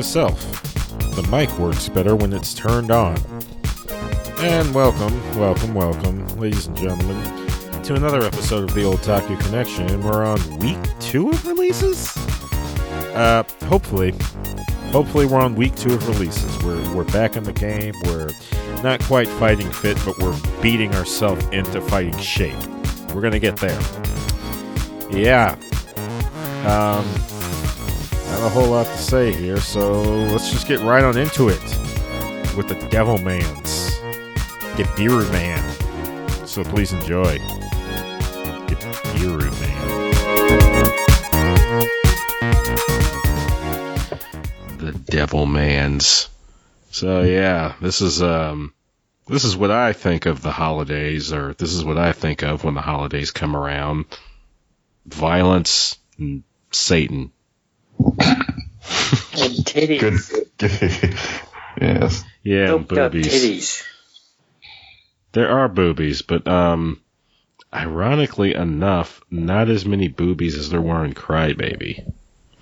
Note to self the mic works better when it's turned on. And welcome, welcome, welcome, ladies and gentlemen, to another episode of the Old Taku Connection. We're on week two of releases? Uh, hopefully. Hopefully, we're on week two of releases. We're, we're back in the game. We're not quite fighting fit, but we're beating ourselves into fighting shape. We're gonna get there. Yeah. Um, not a whole lot to say here, so let's just get right on into it with the Devil Mans. Get Biru Man. So please enjoy. Get Biru Man. The Devil Mans. So yeah, this is um this is what I think of the holidays, or this is what I think of when the holidays come around. Violence and Satan. And titties. Good. good. yes. Yeah, and Doped boobies. titties. There are boobies, but um ironically enough, not as many boobies as there were in Crybaby.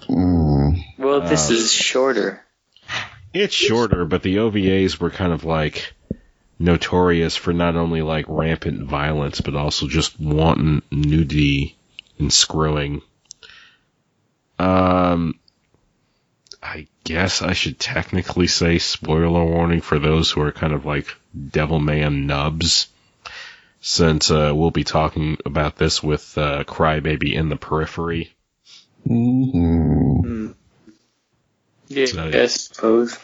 Mm. Well, this Uh, is shorter. It's shorter, but the OVAs were kind of like notorious for not only like rampant violence, but also just wanton nudity and screwing. Um, I guess I should technically say spoiler warning for those who are kind of like Devilman nubs, since uh, we'll be talking about this with uh, Crybaby in the periphery. hmm Hmm. Yeah, So- I suppose.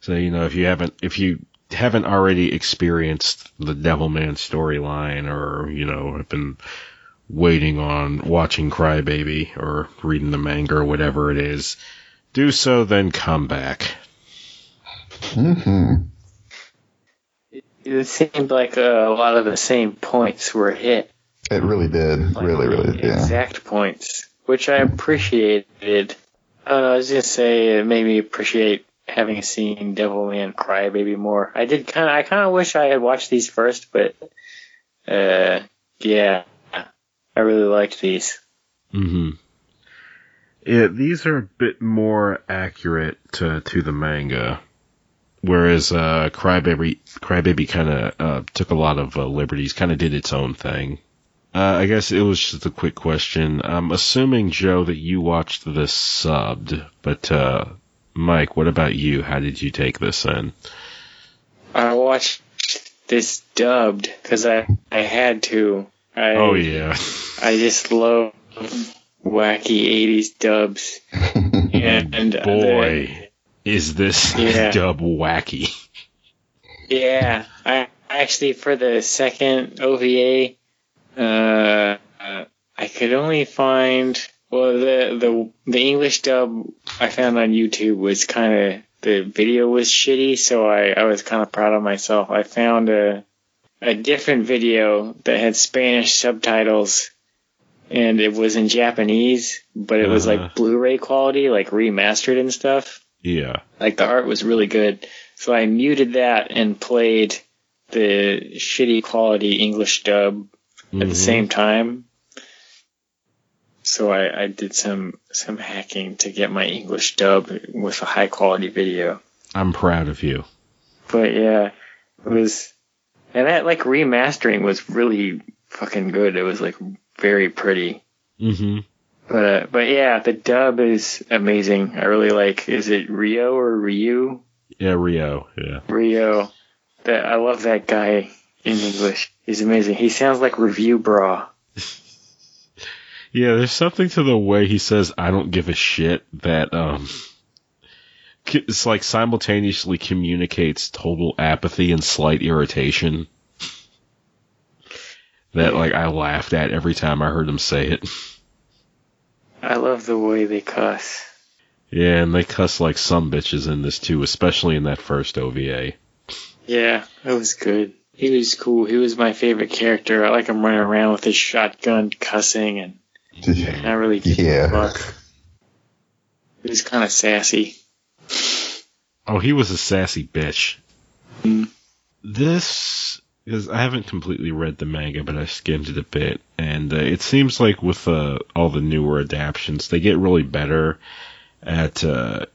So you know, if you haven't if you haven't already experienced the Devilman storyline, or you know, have been waiting on watching Crybaby or reading the manga or whatever it is, do so. Then come back. hmm It seemed like uh, a lot of the same points were hit. It really did. Like, really, really, yeah. Exact points, which I appreciated. I don't know, I was gonna say it made me appreciate having seen Devilman Crybaby more. I did kind of, I kind of wish I had watched these first, but uh, yeah, I really liked these. Mm-hmm. Yeah, these are a bit more accurate to to the manga, whereas uh, Crybaby Crybaby kind of uh, took a lot of uh, liberties, kind of did its own thing. Uh, I guess it was just a quick question. I'm assuming Joe that you watched this subbed, but uh, Mike, what about you? How did you take this in? I watched this dubbed because I I had to. I, Oh yeah, I just love wacky '80s dubs. And uh, boy, is this Yeah. dub wacky? Yeah, I actually for the second OVA, uh, I could only find well the the the English dub I found on YouTube was kind of the video was shitty, so I I was kind of proud of myself. I found a a different video that had Spanish subtitles. And it was in Japanese, but it was Uh-huh. like Blu-ray quality, like remastered and stuff Yeah. like the art was really good. So I muted that and played the shitty quality English dub at Mhm. the same time. So I, I did some some hacking to get my English dub with a high quality video. I'm proud of you. But yeah, it was and that like remastering was really fucking good. It was like very pretty. Mm-hmm. But uh, but yeah, the dub is amazing. I really like. Is it Rio or Ryu? Yeah, Rio. Yeah. Rio. That I love that guy in English. He's amazing. He sounds like Review Bra. Yeah, there's something to the way he says "I don't give a shit" that um, it's like simultaneously communicates total apathy and slight irritation. That like I laughed at every time I heard him say it. I love the way they cuss. Yeah, and they cuss like some bitches in this too, especially in that first OVA. Yeah, that was good. He was cool. He was my favorite character. I like him running around with his shotgun, cussing, and not really giving Yeah. a fuck. He was kind of sassy. Oh, he was a sassy bitch. Mm. This is I haven't completely read the manga, but I skimmed it a bit, and uh, it seems like with uh, all the newer adaptions, they get really better at uh,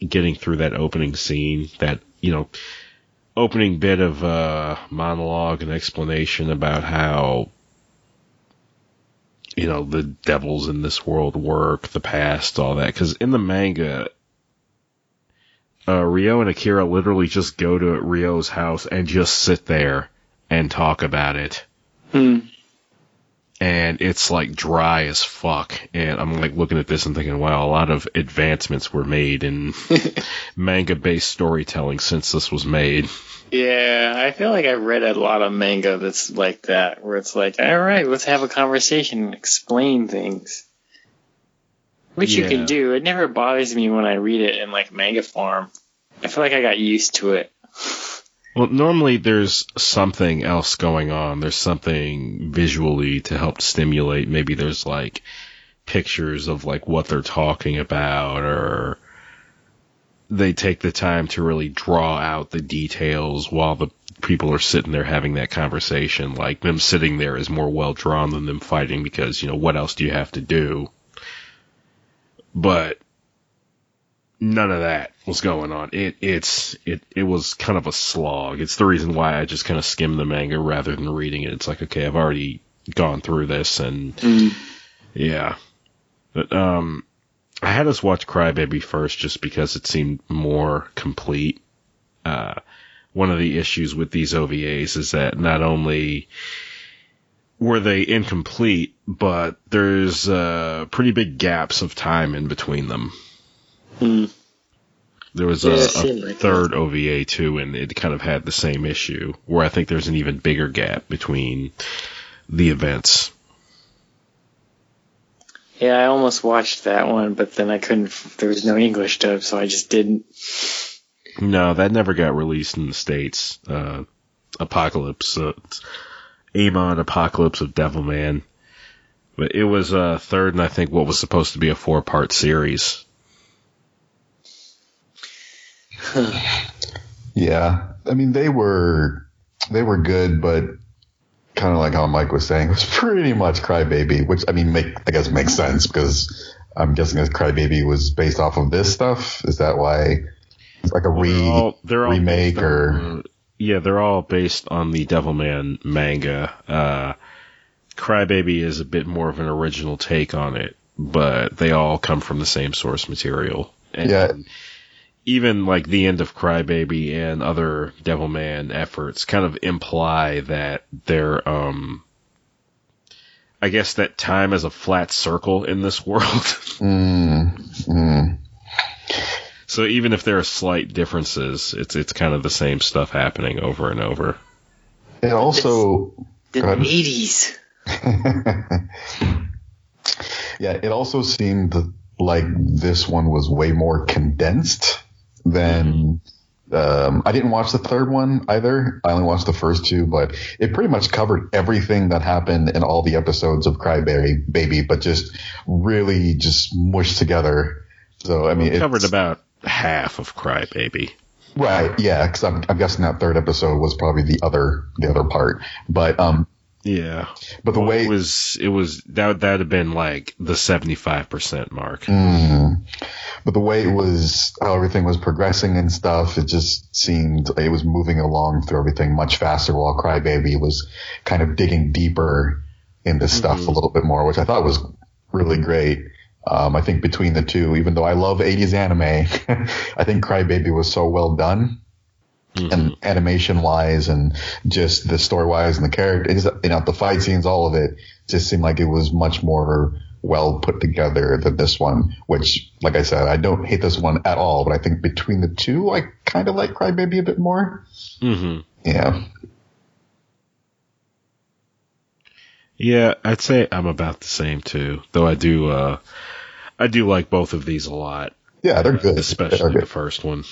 getting through that opening scene, that you know, opening bit of uh, monologue and explanation about how you know the devils in this world work, the past, all that. Because in the manga, uh, Rio and Akira literally just go to Rio's house and just sit there and talk about it. Hmm. And it's like dry as fuck. And I'm like looking at this and thinking, wow, a lot of advancements were made in manga based storytelling since this was made. Yeah, I feel like I've read a lot of manga that's like that, where it's like, all right, let's have a conversation and explain things. Which you can do. It never bothers me when I read it in like manga form. I feel like I got used to it. Well, normally there's something else going on. There's something visually to help stimulate. Maybe there's like pictures of like what they're talking about or they take the time to really draw out the details while the people are sitting there having that conversation. Like them sitting there is more well drawn than them fighting because, you know, what else do you have to do? But none of that was going on. It it's it it was kind of a slog. It's the reason why I just kind of skimmed the manga rather than reading it. It's like okay, I've already gone through this and yeah. But um I had us watch Crybaby first just because it seemed more complete. Uh one of the issues with these OVAs is that not only were they incomplete, but there's uh, pretty big gaps of time in between them. Hmm. There was Yeah, a, a like third OVA too, and it kind of had the same issue, where I think there's an even bigger gap between the events. Yeah, I almost watched that one, but then I couldn't. There was no English dub, so I just didn't. No, that never got released in the states. Uh, Apocalypse, uh, Amon Apocalypse of Devilman, but it was a third, and I think what was supposed to be a four part series. Yeah, I mean they were they were good, but kind of like how Mike was saying, it was pretty much Crybaby, which I mean, make I guess makes sense because I'm guessing that Crybaby was based off of this stuff. Is that why it's like a re? They're all, they're remake on, or- uh, yeah, they're all based on the Devilman manga. Uh, Crybaby is a bit more of an original take on it, but they all come from the same source material. And yeah. Even like the end of Crybaby and other Devilman efforts kind of imply that they're, um, I guess that time is a flat circle in this world. mm, mm. So even if there are slight differences, it's it's kind of the same stuff happening over and over. And also, the 80s. Yeah, it also seemed like this one was way more condensed than. Um, I didn't watch the third one either. I only watched the first two, but it pretty much covered everything that happened in all the episodes of Crybaby, Baby, but just really just mushed together. So I mean, It covered about half of Crybaby. right, yeah, because I'm, I'm guessing that third episode was probably the other the other part. But um, Yeah, but the Well, way it was it was that that'd have been like the seventy five percent mark. Mm. But the way it was, how everything was progressing and stuff, it just seemed it was moving along through everything much faster while Crybaby was kind of digging deeper into stuff a little bit more, which I thought was really great. Um, I think between the two, even though I love 80s anime, I think Crybaby was so well done and animation wise and just the story wise and the characters, you know, the fight scenes, all of it just seemed like it was much more well put together than this one, which, like I said, I don't hate this one at all, but I think between the two, I kind of like Crybaby a bit more. hmm Yeah. Yeah, I'd say I'm about the same too. Though I do uh I do like both of these a lot, Yeah, they're good. especially They're the first one.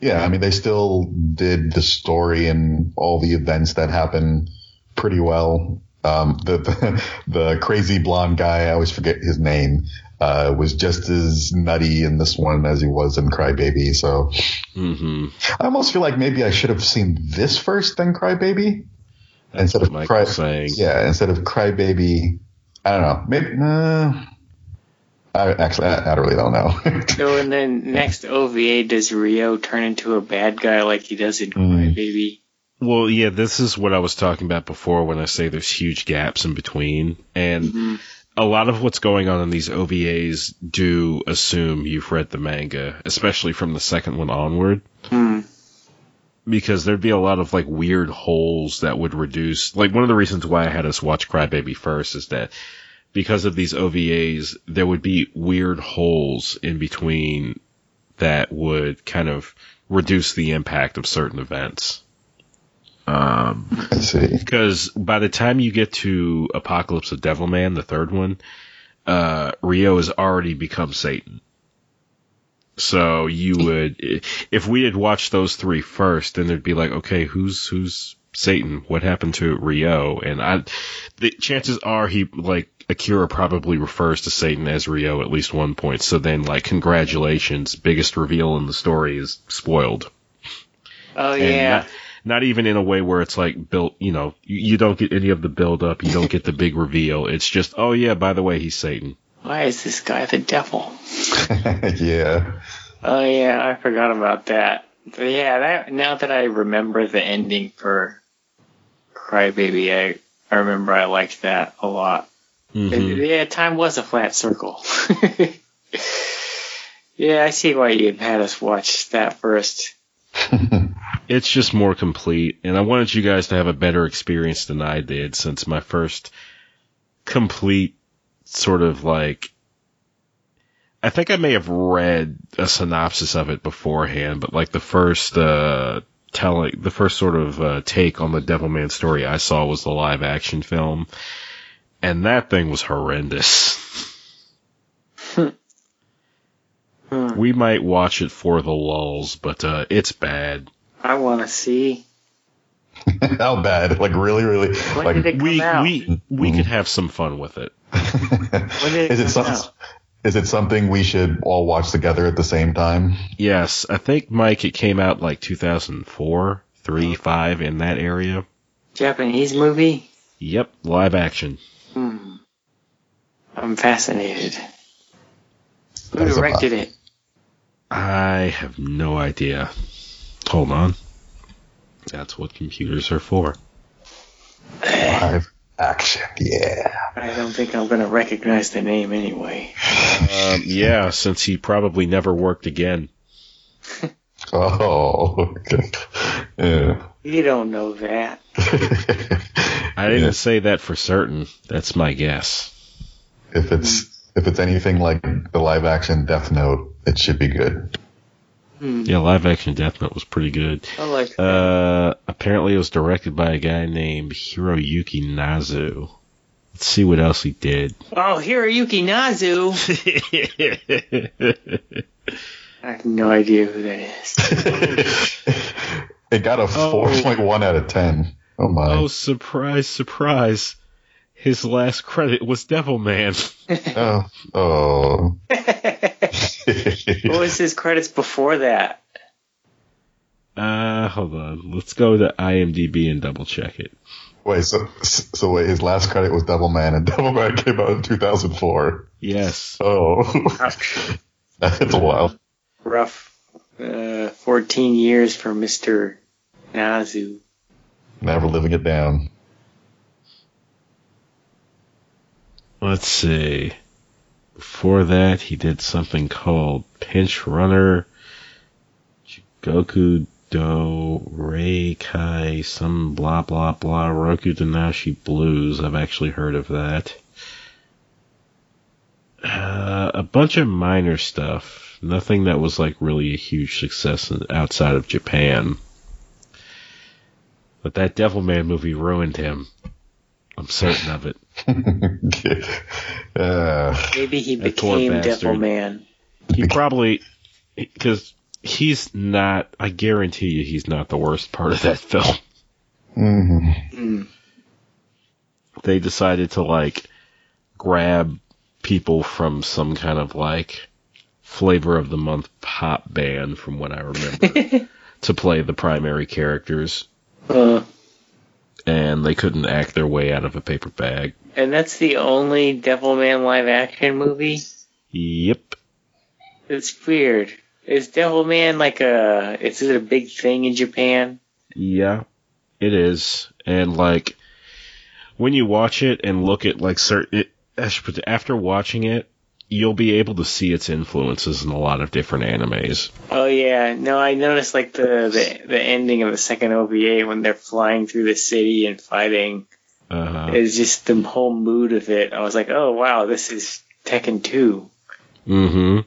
Yeah, I mean, they still did the story and all the events that happen pretty well. Um, the, the, the crazy blonde guy, I always forget his name, uh, was just as nutty in this one as he was in Crybaby. So hmm I almost feel like maybe I should have seen this first, then Crybaby. That's Instead of Cry- saying. Yeah, instead of Crybaby. I don't know. Maybe, uh, I actually, I, I really don't know. So in the next OVA, does Rio turn into a bad guy like he does in Mm. Crybaby? Well, yeah, this is what I was talking about before when I say there's huge gaps in between. And Mhm. a lot of what's going on in these OVAs do assume you've read the manga, especially from the second one onward. Hmm. because there'd be a lot of like weird holes that would reduce like one of the reasons why I had us watch Crybaby first is that because of these OVAs there would be weird holes in between that would kind of reduce the impact of certain events. Um I see. because by the time you get to Apocalypse of Devilman, the third one, uh, Rio has already become Satan. So you would, if we had watched those three first, then there'd be like, okay, who's who's Satan? What happened to Rio? And I, the chances are he like Akira probably refers to Satan as Rio at least one point. So then, like, congratulations, biggest reveal in the story is spoiled. Oh And yeah. not, not even in a way where it's like built, you know, you, you don't get any of the build up, you don't get the big reveal. It's just, oh yeah, by the way, he's Satan. Why is this guy the devil? yeah. Oh yeah, I forgot about that. But yeah, that now that I remember the ending for Crybaby, I I remember I liked that a lot. Mhm. Yeah, time was a flat circle. yeah, I see why you had us watch that first. It's just more complete, and I wanted you guys to have a better experience than I did since my first complete sort of like. I think I may have read a synopsis of it beforehand, but like the first uh, telling, the first sort of uh, take on the Devilman story I saw was the live action film, and that thing was horrendous. Hmm. we might watch it for the lulls, but uh, it's bad. I want to see. How bad? Like really, really? When like, did it come We out? we we could have some fun with it. When did it is it come some. Is it something we should all watch together at the same time? Yes, I think Mike. It came out like 2004, three, five in that area. Japanese movie? Yep, live action. Hmm. I'm fascinated. Who That's a lot. directed it? I have no idea. Hold on. That's what computers are for. Live action, yeah. I don't think I'm gonna recognize the name anyway. Um, yeah, since he probably never worked again. Oh. Yeah. You don't know that. I didn't Yeah. say that for certain. That's my guess. If it's if it's anything like the live action Death Note, it should be good. Hmm. Yeah, live action Death Note was pretty good. I like that. Uh, apparently it was directed by a guy named Hiroyuki Nasu. Let's see what else he did. oh, Hiroyuki Nasu! I have no idea who that is. it got a Oh. 4.1 out of 10. Oh my. oh, surprise, surprise. His last credit was Devilman. Oh. Oh. what was his credits before that? Uh, hold on. Let's go to IMDb and double check it. wait, so so wait, his last credit was Devilman, and Devilman came out in 2004. Yes. Oh. That's wild. Rough uh, 14 years for Mr. Nasu. Never living it down. Let's see. Before that, he did something called Pinch Runner, Goku Do Reikai, some blah blah blah, Rokudenashi Blues. I've actually heard of that. Uh, a bunch of minor stuff. Nothing that was like really a huge success outside of Japan. But that Devilman movie ruined him. I'm certain of it. uh, Maybe he became bastard. Devilman. He probably because he's not. I guarantee you, he's not the worst part of that film. mhm. Hmm. They decided to like grab people from some kind of like flavor of the month pop band, from what I remember, to play the primary characters, Uh, and they couldn't act their way out of a paper bag. and that's the only Devilman live action movie? Yep. It's weird. Is Devilman like a? Is it a big thing in Japan? Yeah, it is. And like when you watch it and look at like certain it, after watching it, you'll be able to see its influences in a lot of different animes. Oh yeah, no, I noticed like the the, the ending of the second OVA when they're flying through the city and fighting. Uh, huh. It's just the whole mood of it. I was like, oh wow, this is Tekken 2. mm-hmm.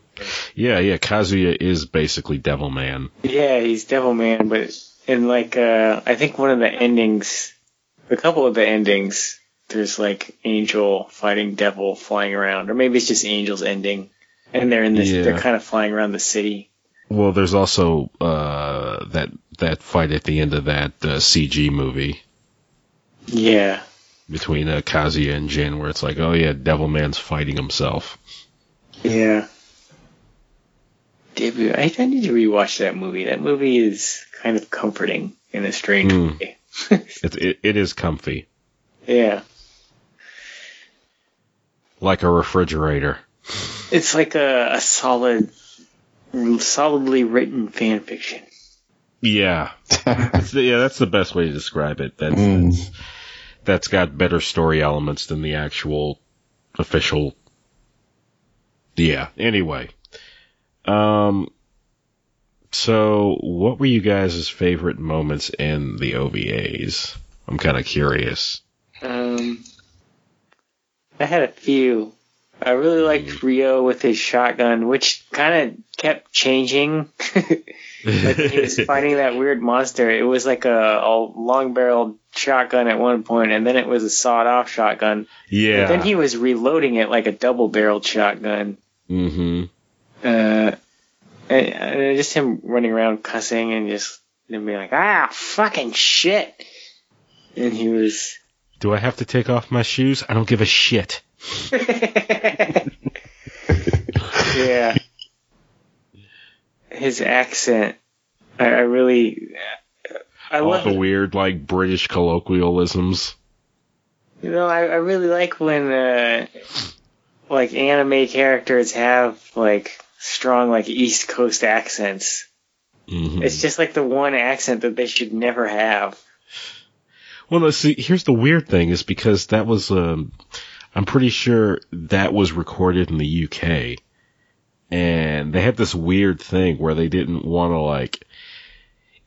Yeah, yeah. Kazuya is basically Devil Man. Yeah, he's Devil Man, but in like uh I think one of the endings, a couple of the endings, there's like Angel fighting Devil flying around, or maybe it's just Angel's ending, and they're in this, Yeah. they're kind of flying around the city. Well, there's also uh, that that fight at the end of that uh, CG movie Yeah, between uh, Kazuya and Jin, where it's like, oh yeah, Devil Man's fighting himself. yeah. Debut. I, I need to rewatch that movie. That movie is kind of comforting in a strange Hmm. way. It, it, it is comfy, Yeah, like a refrigerator. it's like a, a solid, solidly written fan fiction. Yeah, It's the- yeah, that's the best way to describe it. That's, Mm. that's that's got better story elements than the actual official. Yeah. Anyway, um, so what were you guys' favorite moments in the OVAs? I'm kind of curious. Um, I had a few. I really liked Rio with his shotgun, which kind of kept changing. like he was fighting that weird monster, it was like a, a long barreled shotgun at one point, and then it was a sawed off shotgun. yeah. But then he was reloading it like a double barreled shotgun. mm-hmm. Uh, and, and just him running around cussing and just and being like, ah, fucking shit. And he was. Do I have to take off my shoes? I don't give a shit. yeah. His accent, I, I really, I All love. the weird like British colloquialisms. You know, I, I really like when uh, like anime characters have like strong like East Coast accents. Mhm. It's just like the one accent that they should never have. Well, let's see. Here's the weird thing: is because that was, um, I'm pretty sure that was recorded in the UK, and they had this weird thing where they didn't want to like,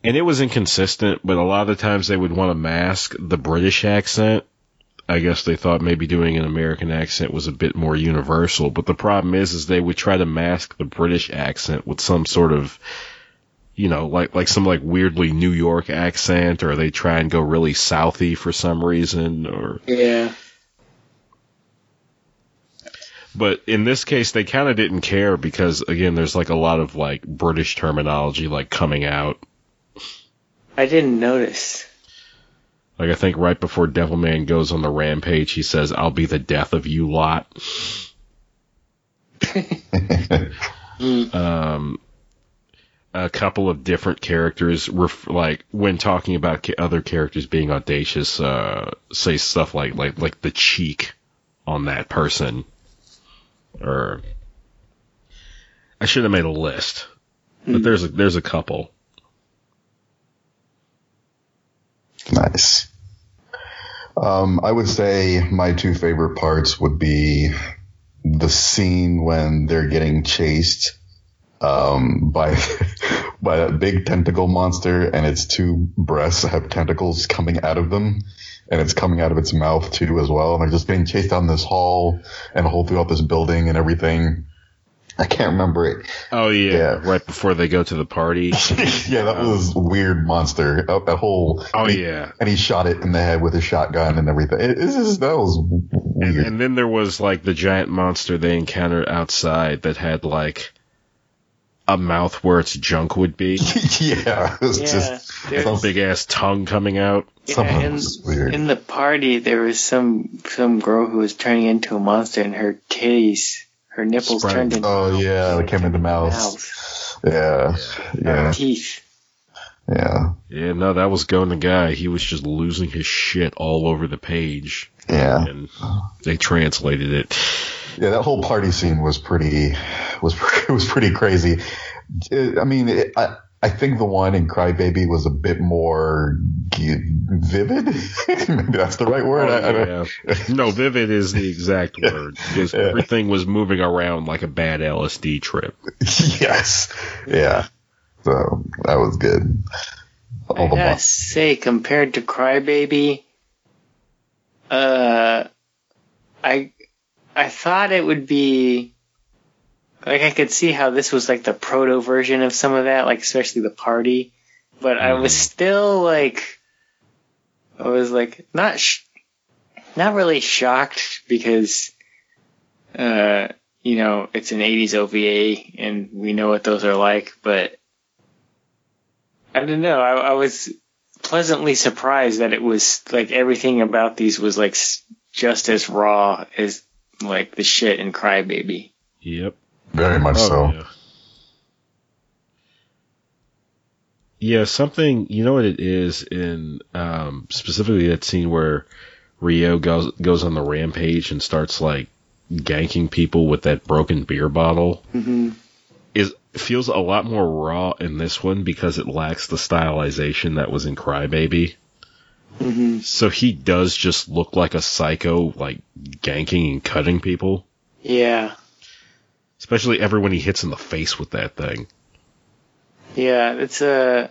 and it was inconsistent. But a lot of the times they would want to mask the British accent. I guess they thought maybe doing an American accent was a bit more universal. But the problem is, is they would try to mask the British accent with some sort of you know, like like some like weirdly New York accent, or they try and go really southy for some reason, or Yeah. but in this case they kind of didn't care because again, there's like a lot of like British terminology like coming out. I didn't notice. Like I think right before Devilman goes on the rampage, he says, "I'll be the death of you lot." um, a couple of different characters, ref- like when talking about ca- other characters being audacious, uh, say stuff like like like the cheek on that person, or I should have made a list, but there's a there's a couple. Nice. Um, I would say my two favorite parts would be the scene when they're getting chased um, by by that big tentacle monster, and its two breasts have tentacles coming out of them, and it's coming out of its mouth too as well. And they're just getting chased down this hall and a whole throughout this building and everything. I can't remember it. Oh yeah, Yeah. right before they go to the party. yeah, that was weird monster. That, that whole Oh and he- yeah. and he shot it in the head with a shotgun and everything. It, it's just, that was And, and then there was like the giant monster they encountered outside that had like a mouth where its junk would be. yeah, it was Yeah. just There's- Some big ass tongue coming out. some Yeah, in, weird. in the party, there was some some girl who was turning into a monster, and her titties, her nipples Sprite. turned into oh yeah, it came in the mouth. mouths, Yeah, yeah, teeth. yeah. Yeah, no, that was going the guy. He was just losing his shit all over the page, Yeah. and they translated it. Yeah, that whole party scene was pretty was it was pretty crazy. Uh, I mean, it, I I think the one in Crybaby was a bit more vivid. Maybe that's the right word. I, I Oh, yeah. no, vivid is the exact word because Yeah. everything was moving around like a bad LSD trip. yes, yeah. So that was good. I All the gotta mon- say, compared to Crybaby, uh, I I thought it would be like I could see how this was like the proto version of some of that, like especially the party. But I was still like, I was like not sh- not really shocked because, uh, you know, it's an '80s OVA and we know what those are like, but. I don't know. I, I was pleasantly surprised that it was like everything about these was like just as raw as like the shit in Crybaby. Yep. very much Oh, so. yeah. Yeah, something you know what it is in um, specifically that scene where Rio goes goes on the rampage and starts like ganking people with that broken beer bottle Mm-hmm. is feels a lot more raw in this one because it lacks the stylization that was in Crybaby. Mm-hmm. So he does just look like a psycho, like ganking and cutting people. Yeah, Especially everyone he hits in the face with that thing. yeah. It's a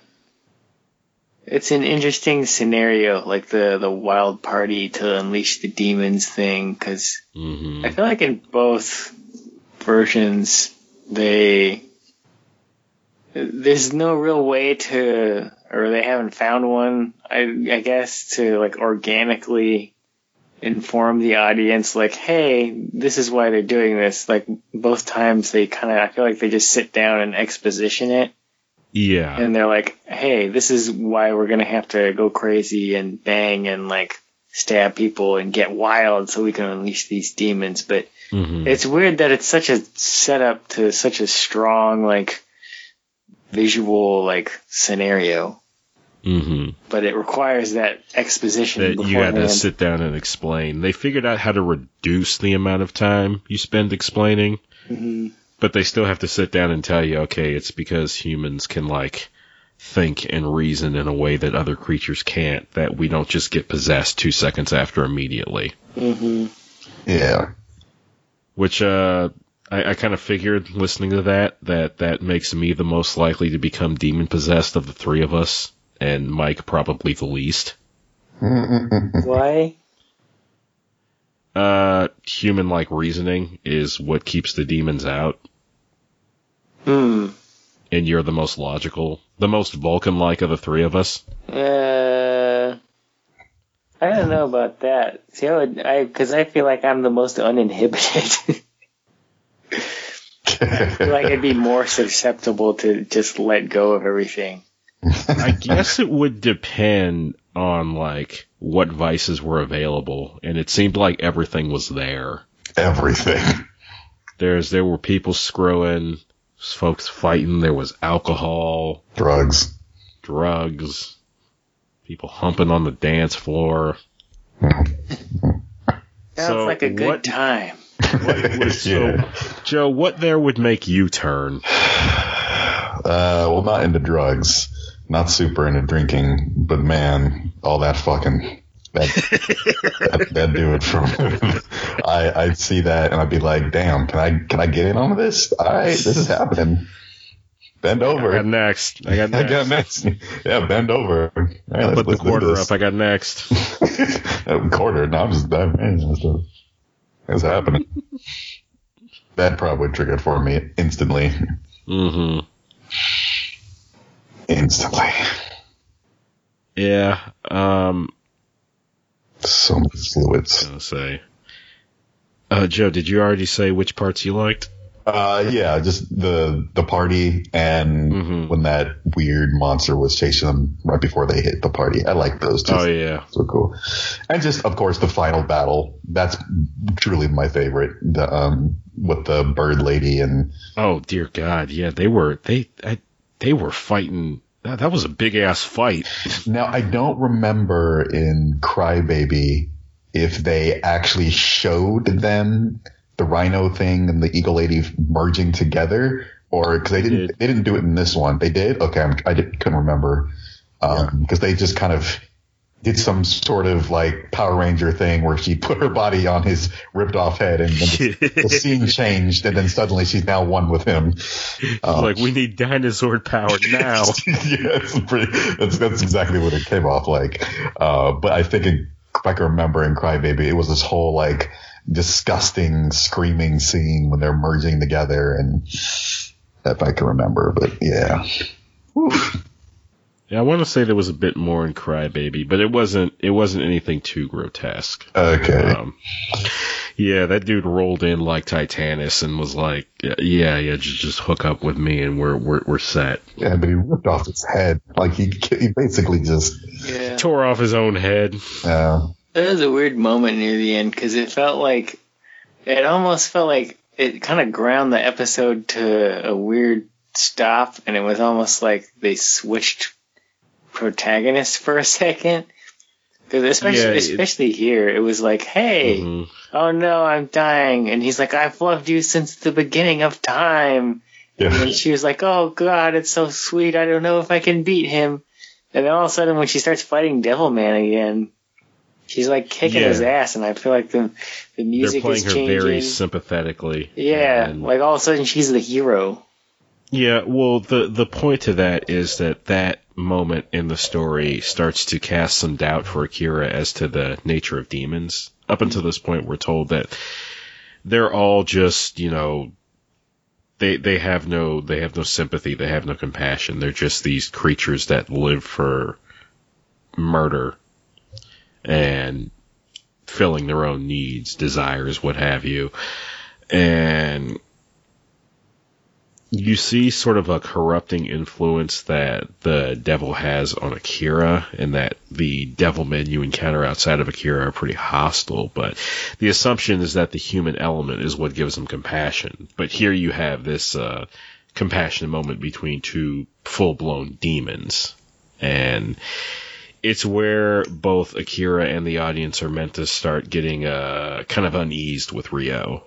it's an interesting scenario, like the the wild party to unleash the demons thing, because hmm I feel like in both versions they there's no real way to or they haven't found one I, I guess to like organically inform the audience like hey this is why they're doing this. Like both times they kind of I feel like they just sit down and exposition it. Yeah. and they're like hey this is why we're gonna have to go crazy and bang and like stab people and get wild so we can unleash these demons. But hmm it's weird that it's such a setup to such a strong like visual like scenario, hmm but it requires that exposition That you had to sit down and explain. They figured out how to reduce the amount of time you spend explaining, Mhm. but they still have to sit down and tell you, okay, it's because humans can like think and reason in a way that other creatures can't, that we don't just get possessed two seconds after immediately. Mhm. Yeah. Which, uh, I, I kind of figured listening to that, that that makes me the most likely to become demon possessed of the three of us, and Mike probably the least. Why? Uh, human like reasoning is what keeps the demons out, Hmm. and you're the most logical, the most Vulcan like of the three of us. Uh, I don't know about that. See, I would, I because I feel like I'm the most uninhibited. I feel like I'd be more susceptible to just let go of everything. I guess it would depend on like what vices were available, and it seemed like everything was there. Everything. There's there were people screwing, folks fighting. There was alcohol, Drugs. drugs, people humping on the dance floor. Sounds So like a good what- time. What was so, Joe? What there would make you turn? Uh, well, not into drugs. Not super into drinking, but man, all that fucking. That, that, that'd do it for me. I, I'd see that and I'd be like, damn, can I, can I get in on this? All right, this is happening. Bend I over. got next. I got I next. got next. Yeah, bend over. All right, let's, Put the quarter up. I got next. Quarter. No, I'm just that man. Uh, happening. that probably triggered for me instantly. hmm Instantly. Yeah. Um. So much fluids. Gonna say. Uh, Joe, did you already say which parts you liked? Uh, yeah, just the the party and Mhm. when that weird monster was chasing them right before they hit the party. I like those two. Oh yeah. So cool. And just of course the final battle. That's truly my favorite. The um with the bird lady and Oh dear God, yeah, they were they I, they were fighting That, that was a big ass fight. Now I don't remember in Crybaby if they actually showed them the Rhino thing and the Eagle Lady merging together, or because they didn't did. they didn't do it in this one. They did. Okay, I'm, I did, couldn't remember um, because they just kind of did some sort of like Power Ranger thing where she put her body on his ripped off head and then the, the scene changed and then suddenly she's now one with him. Um, like we need dinosaur power now. yeah, it's pretty, that's, that's exactly what it came off like. Uh, but I think in, if I can remember in Crybaby, it was this whole like disgusting screaming scene when they're merging together and if I can remember, but yeah. Yeah, I want to say there was a bit more in Crybaby, but it wasn't. It wasn't anything too grotesque. Okay. Um, yeah, that dude rolled in like Titanus and was like, "Yeah, yeah, just just hook up with me and we're we're we're set." yeah, but he ripped off his head. Like he, he basically just, Yeah. Tore off his own head. uh, That was a weird moment near the end because it felt like it almost felt like it kind of ground the episode to a weird stop, and it was almost like they switched protagonists for a second. Because especially Yeah, especially here, it was like, "Hey, Mhm. oh no, I'm dying," and he's like, "I've loved you since the beginning of time." yeah. And she was like, "Oh God, it's so sweet. I don't know if I can beat him." And then all of a sudden, when she starts fighting Devil Man again, she's like kicking Yeah. his ass, and I feel like the the They're music playing is her changing. very sympathetically. yeah, And- like all of a sudden she's the hero. Yeah, well, the the point to that is that that moment in the story starts to cast some doubt for Akira as to the nature of demons. Up until this point, we're told that they're all just, you know, they they have no they have no sympathy, they have no compassion. They're just these creatures that live for murder and filling their own needs, desires, what have you. And you see sort of a corrupting influence that the devil has on Akira, and that the devil men you encounter outside of Akira are pretty hostile. But the assumption is that the human element is what gives them compassion. But here you have this uh, compassionate moment between two full blown demons, and it's where both Akira and the audience are meant to start getting uh, kind of uneased with Rio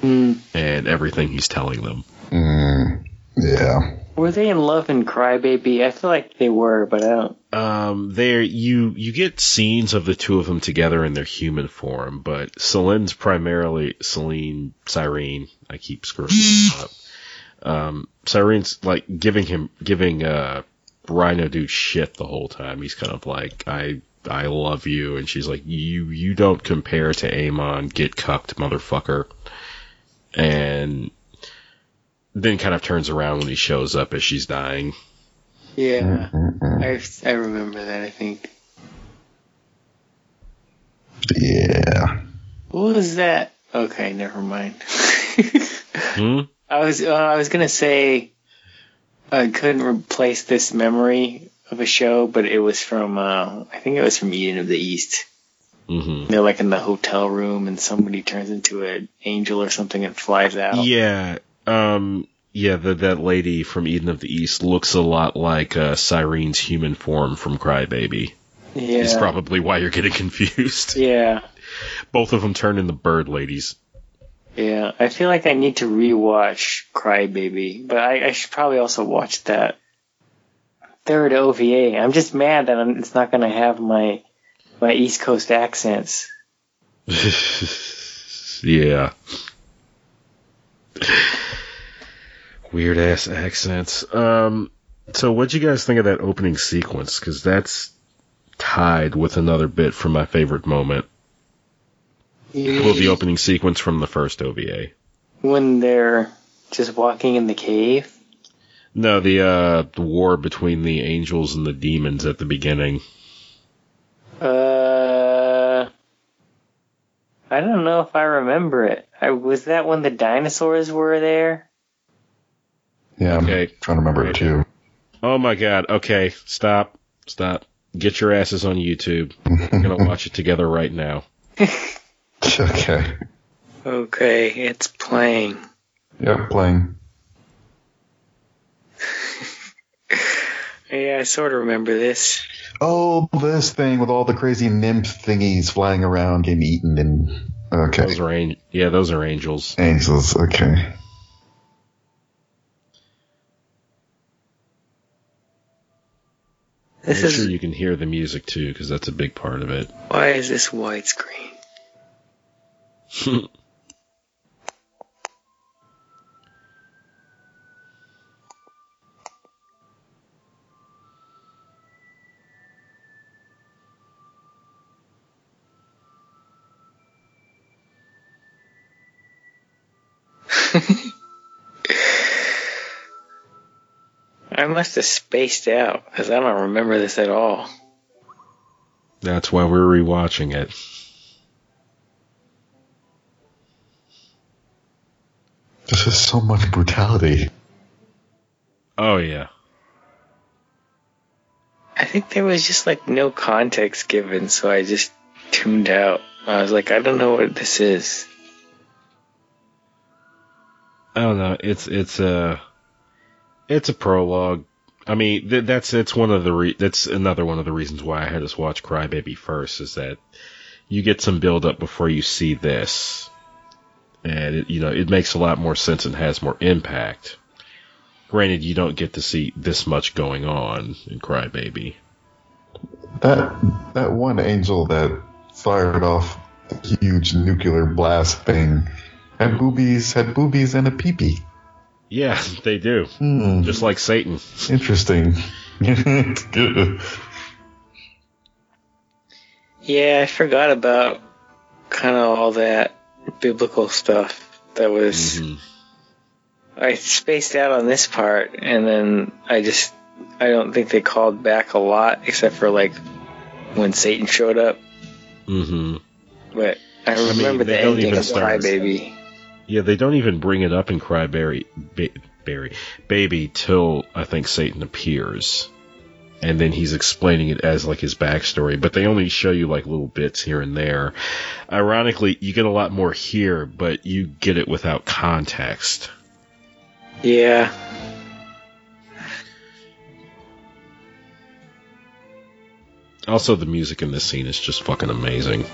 Hmm. and everything he's telling them. Mm, yeah. Were they in love in Crybaby? I feel like they were, but I don't. Um, there you you get scenes of the two of them together in their human form, but Celine's primarily Celine Cyrene. I keep screwing this up. Um, Cyrene's like giving him giving uh Rhino dude shit the whole time. He's kind of like I I love you, and she's like you you don't compare to Amon. Get cucked, motherfucker. And then kind of turns around when he shows up as she's dying. Yeah, I I remember that. I think. Yeah. What was that? Okay, never mind. Hmm? I was uh, I was gonna say I couldn't replace this memory of a show, but it was from uh, I think it was from Eden of the East. Mm-hmm. They're like in the hotel room, and somebody turns into an angel or something and flies out. Yeah, um, yeah, the, that lady from Eden of the East looks a lot like uh, Cyrene's human form from Crybaby. yeah, Is probably why you're getting confused. yeah, Both of them turn into bird ladies. yeah. I feel like I need to rewatch Crybaby, but I, I should probably also watch that third OVA. I'm just mad that I'm, it's not gonna have my my East Coast accents. yeah. Weird ass accents. Um, so what'd you guys think of that opening sequence? Because that's tied with another bit from my favorite moment. Well, the opening sequence from the first OVA. when they're just walking in the cave. No, the uh, the war between the angels and the demons at the beginning. Uh, I don't know if I remember it. I, was that when the dinosaurs were there? Yeah. I'm Okay. trying to remember it too. Oh my god. Okay, stop. Stop. Get your asses on YouTube. We're gonna watch it together right now. okay. Okay, it's playing. Yeah, playing. Yeah, I sort of remember this. Oh, this thing with all the crazy nymph thingies flying around getting eaten and okay. Those are an- yeah, those are angels. Angels, okay. This Make is sure you can hear the music too, because that's a big part of it. why is this widescreen? I must have spaced out because I don't remember this at all. That's why we're rewatching it. This is so much brutality. Oh yeah. I think there was just like no context given, so I just tuned out. I was like, I don't know what this is. I don't know. It's it's a it's a prologue. I mean, th- that's one of the re- that's another one of the reasons why I had us watch Crybaby first is that you get some build up before you see this, and it, you know it makes a lot more sense and has more impact. Granted, you don't get to see this much going on in Crybaby. That that one angel that fired off a huge nuclear blast thing had boobies, had boobies and a peepee. Yeah, they do. Hmm, Just like Satan. interesting. Yeah, I forgot about kind of all that biblical stuff that was. Mhm. I spaced out on this part, and then I just. I don't think they called back a lot, except for like when Satan showed up. Mm-hmm. But I mean, remember they the don't ending even of start. Crybaby. Yeah, they don't even bring it up in Cryberry, ba- Berry, Baby till I think Satan appears, and then he's explaining it as like his backstory. But they only show you like little bits here and there. Ironically, you get a lot more here, but you get it without context. Yeah. Also, the music in this scene is just fucking amazing.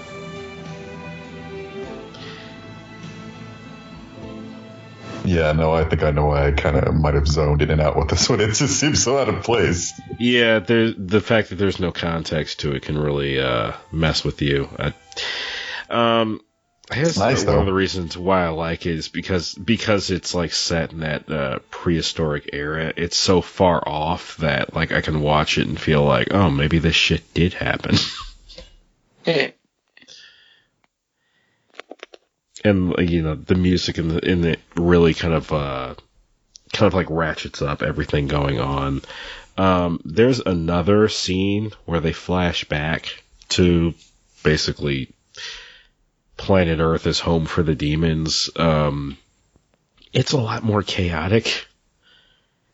Yeah, no, I think I know why I kind of might have zoned in and out with this one. It just seems so out of place. Yeah, there, the fact that there's no context to it can really uh, mess with you. I, um, I guess Nice, one though. of the reasons why I like it is because because it's like set in that uh, prehistoric era. It's so far off that like I can watch it and feel like, oh, maybe this shit did happen. and you know the music in the in it really kind of uh kind of like ratchets up everything going on. Um, there's another scene where they flash back to basically planet Earth is home for the demons. Um, it's a lot more chaotic.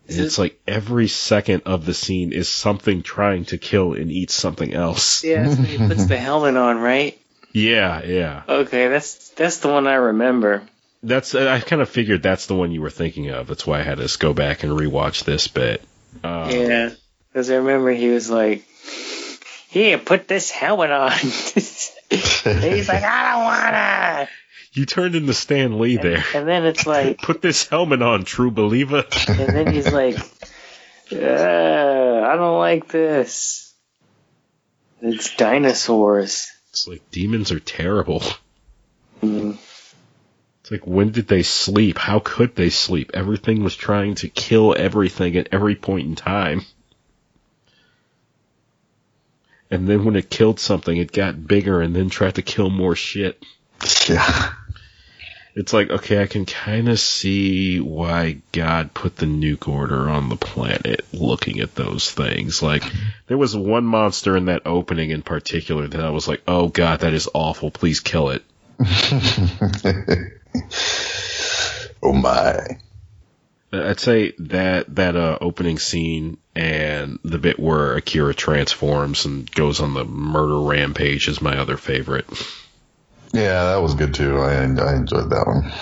Is it's like every second of the scene is something trying to kill and eat something else. Yeah, that's when he puts the helmet on, right? Yeah, yeah. Okay, that's that's the one I remember. That's I kind of figured that's the one you were thinking of. That's why I had us go back and rewatch this bit. Um, Yeah, because I remember he was like, "Here, put this helmet on." He's like, "I don't wanna." You turned into Stan Lee there. And then it's like, Put this helmet on, true believer. and then he's like, uh, "I don't like this." It's dinosaurs. It's like demons are terrible. Mm. It's like when did they sleep? How could they sleep? Everything was trying to kill everything at every point in time. And then when it killed something, it got bigger and then tried to kill more shit. Yeah. It's like, okay, I can kind of see why God put the nuke order on the planet looking at those things. Like, there was one monster in that opening in particular that I was like, oh God, that is awful. Please kill it. oh my. I'd say that, that, uh, opening scene and the bit where Akira transforms and goes on the murder rampage is my other favorite. Yeah, that was good too. I I enjoyed that one.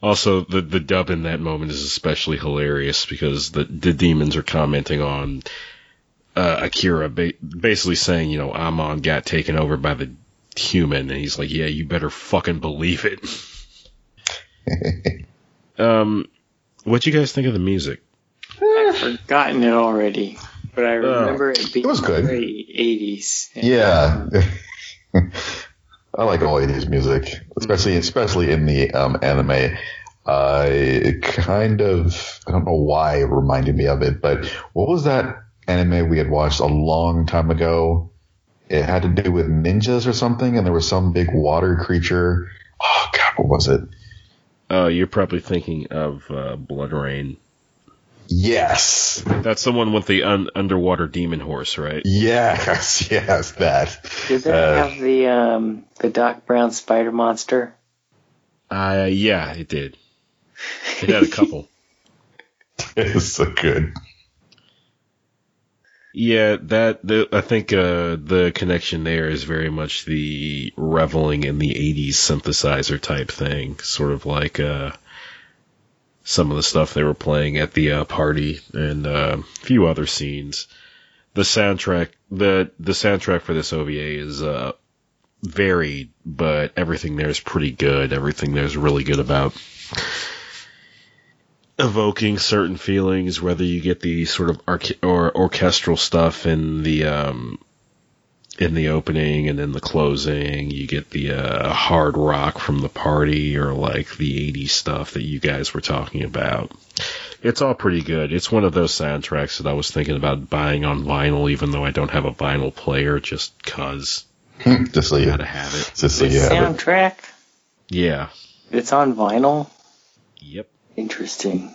Also, the the dub in that moment is especially hilarious because the the demons are commenting on uh, Akira, ba- basically saying, you know, Amon got taken over by the human, and he's like, yeah, you better fucking believe it. um, what you guys think of the music? I've forgotten it already, but I remember it being It was good. very 80s. Yeah. I like all 80s music, especially especially in the um, anime. Uh, it kind of, I don't know why it reminded me of it, but what was that anime we had watched a long time ago? It had to do with ninjas or something, and there was some big water creature. Oh, God, what was it? Uh, you're probably thinking of uh, Blood Rain. Yes. That's the one with the un- underwater demon horse, right? Yes, yes, that. Did that Uh, have the um, the Doc Brown spider monster? Uh, yeah, it did. It had a couple. It's so good. Yeah, that the, I think uh, the connection there is very much the reveling in the '80s synthesizer type thing, sort of like uh, some of the stuff they were playing at the uh, party and uh, a few other scenes. The soundtrack, the the soundtrack for this OVA is uh, varied, but everything there is pretty good. Everything there is really good about evoking certain feelings, whether you get the sort of or orchestral stuff in the um, in the opening and in the closing, you get the uh, hard rock from the party or like the 80s stuff that you guys were talking about. It's all pretty good. It's one of those soundtracks that I was thinking about buying on vinyl, even though I don't have a vinyl player, just cause just so you, gotta have it. just so The you have it. soundtrack? Yeah. It's on vinyl? Yep. Interesting.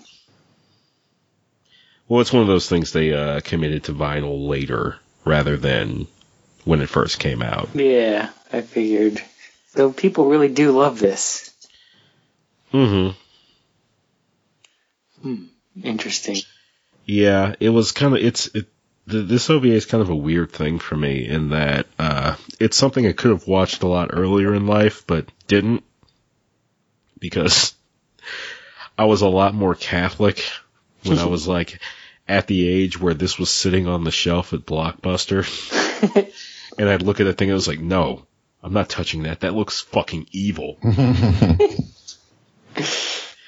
Well, it's one of those things they uh, committed to vinyl later rather than when it first came out. Yeah, I figured. So people really do love this. Mm-hmm. Interesting. Yeah, it was kind of it's it. The, this OVA is kind of a weird thing for me in that uh, it's something I could have watched a lot earlier in life, but didn't because I was a lot more Catholic when I was like at the age where this was sitting on the shelf at Blockbuster, and I'd look at the thing and I was like, no, I'm not touching that. That looks fucking evil.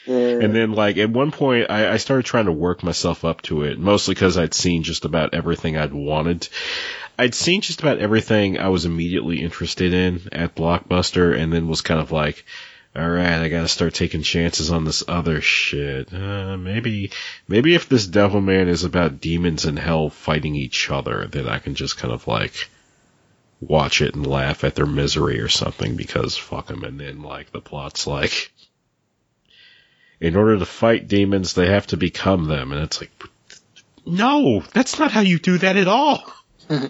And then, like, at one point, I, I started trying to work myself up to it, mostly because I'd seen just about everything I'd wanted. I'd seen just about everything I was immediately interested in at Blockbuster, and then was kind of like, all right, I gotta start taking chances on this other shit. Uh, maybe, maybe if this devil man is about demons in hell fighting each other, then I can just kind of like watch it and laugh at their misery or something because fuck them. And then like the plot's like, in order to fight demons, they have to become them, and it's like, no, that's not how you do that at all. yeah.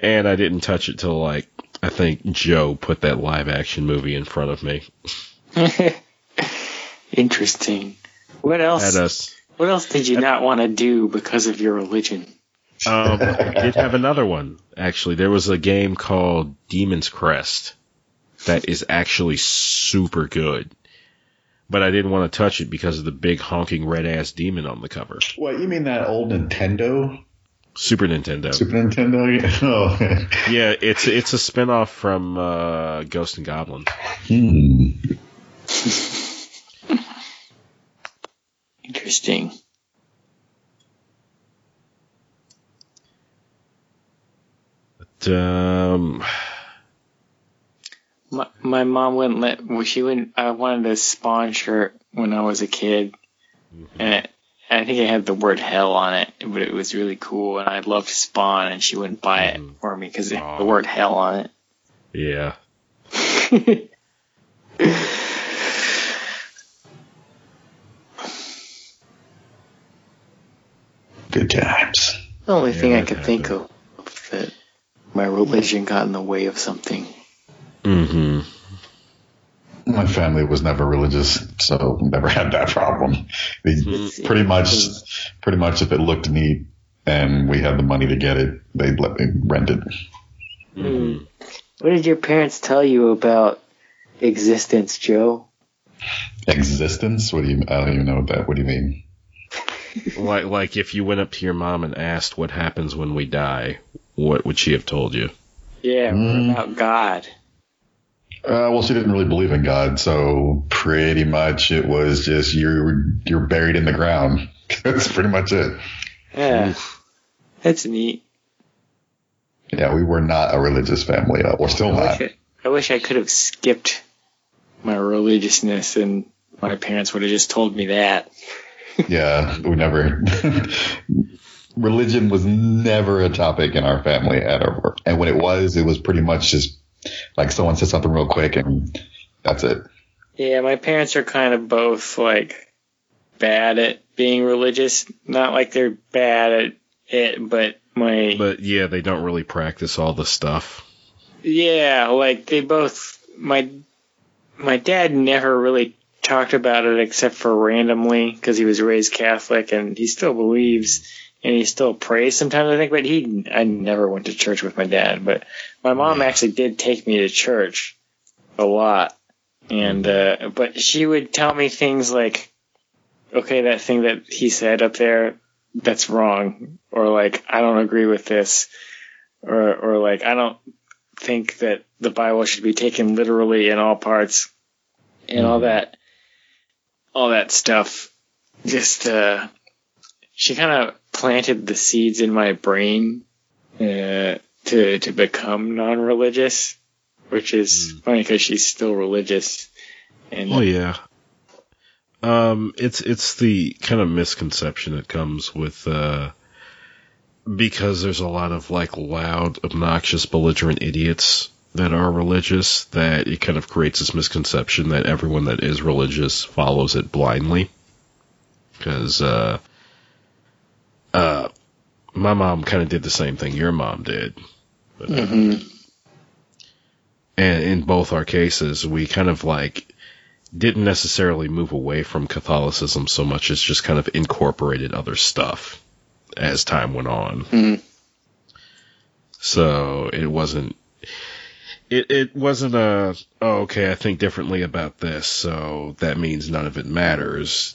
And I didn't touch it till like I think Joe put that live action movie in front of me. Interesting. What else? What else did you not want to do because of your religion? Um, I did have another one actually. There was a game called Demon's Crest that is actually super good, but I didn't want to touch it because of the big honking red ass demon on the cover. What you mean that old Nintendo, Super Nintendo. Super Nintendo? Oh, Yeah, it's it's a spinoff from uh, Ghost and Goblin. hmm. Interesting. Um, My, my mom wouldn't let. Well, she wouldn't. I wanted a Spawn shirt when I was a kid, and it, I think it had the word hell on it, but it was really cool, and I loved Spawn, and she wouldn't buy it Mhm. for me because it had the word hell on it. yeah, good times. the only thing I that could think of that my religion got in the way of something. mm-hmm. My family was never religious, so never had that problem. They Mhm. pretty much, pretty much, if it looked neat and we had the money to get it, they'd let me rent it. Mm-hmm. What did your parents tell you about existence, Joe. Existence? What do you? I don't even know what that. What do you mean? like like if you went up to your mom and asked what happens when we die, what would she have told you? Yeah, Mm. about God? Uh, well, she didn't really believe in God, so pretty much it was just you're you're buried in the ground. That's pretty much it. Yeah, that's neat. Yeah, we were not a religious family. Uh, we're still I not. wish, I, I wish I could have skipped my religiousness and my parents would have just told me that. Yeah, we never. Religion was never a topic in our family at all. And when it was, it was pretty much just like someone said something real quick and that's it. Yeah, my parents are kind of both like bad at being religious. Not like they're bad at it, but my But yeah, they don't really practice all the stuff. yeah, like they both my my dad never really talked about it except for randomly because he was raised Catholic and he still believes and he still prays sometimes I think but he I never went to church with my dad but my mom actually did take me to church a lot. And uh but she would tell me things like okay that thing that he said up there that's wrong or like I don't agree with this or or like I don't think that the Bible should be taken literally in all parts and all that all that stuff. Just uh she kind of planted the seeds in my brain uh to to become non-religious which is Mm. funny because she's still religious and Oh yeah. Um, it's it's the kind of misconception that comes with uh, because there's a lot of like loud, obnoxious, belligerent idiots that are religious that it kind of creates this misconception that everyone that is religious follows it blindly. Because uh, uh, my mom kind of did the same thing your mom did. But, uh, Mhm. and in both our cases, we kind of like didn't necessarily move away from Catholicism so much as just kind of incorporated other stuff as time went on. Mhm. So it wasn't. It it wasn't a oh okay I think differently about this so that means none of it matters.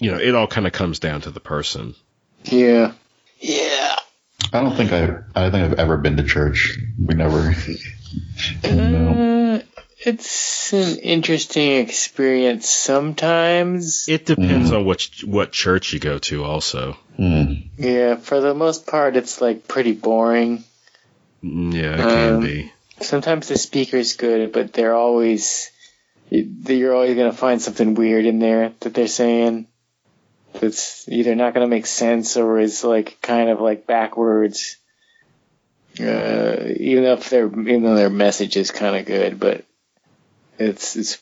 You know it all kind of comes down to the person. Yeah yeah I don't think I, I don't think I've ever been to church. We never, no. Uh, it's an interesting experience sometimes. It depends on which what church you go to also. Hmm. Yeah, for the most part, it's like pretty boring. Mm, Yeah, it can Um, be. Sometimes the speaker's good, but they're always you're always gonna find something weird in there that they're saying that's either not gonna make sense or is like kind of like backwards. Uh, even if their even though their message is kind of good, but it's it's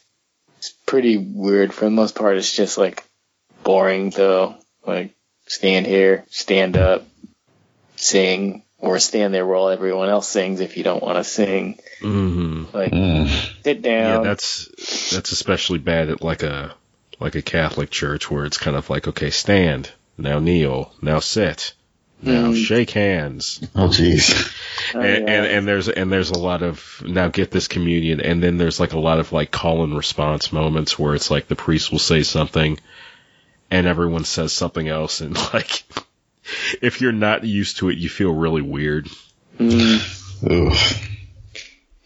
it's pretty weird for the most part. It's just like boring though. Like stand here, stand up, sing, or stand there while everyone else sings if you don't want to sing. hmm Like Hmm. sit Yeah, that's that's especially bad at like a like a Catholic church where it's kind of like okay, stand now, kneel now, sit now, Mm. shake hands, Oh, jeez. Oh, and, yeah. and and there's and there's a lot of now get this communion, and then there's like a lot of like call and response moments where it's like the priest will say something, and everyone says something else, and like if you're not used to it, you feel really weird. Mm,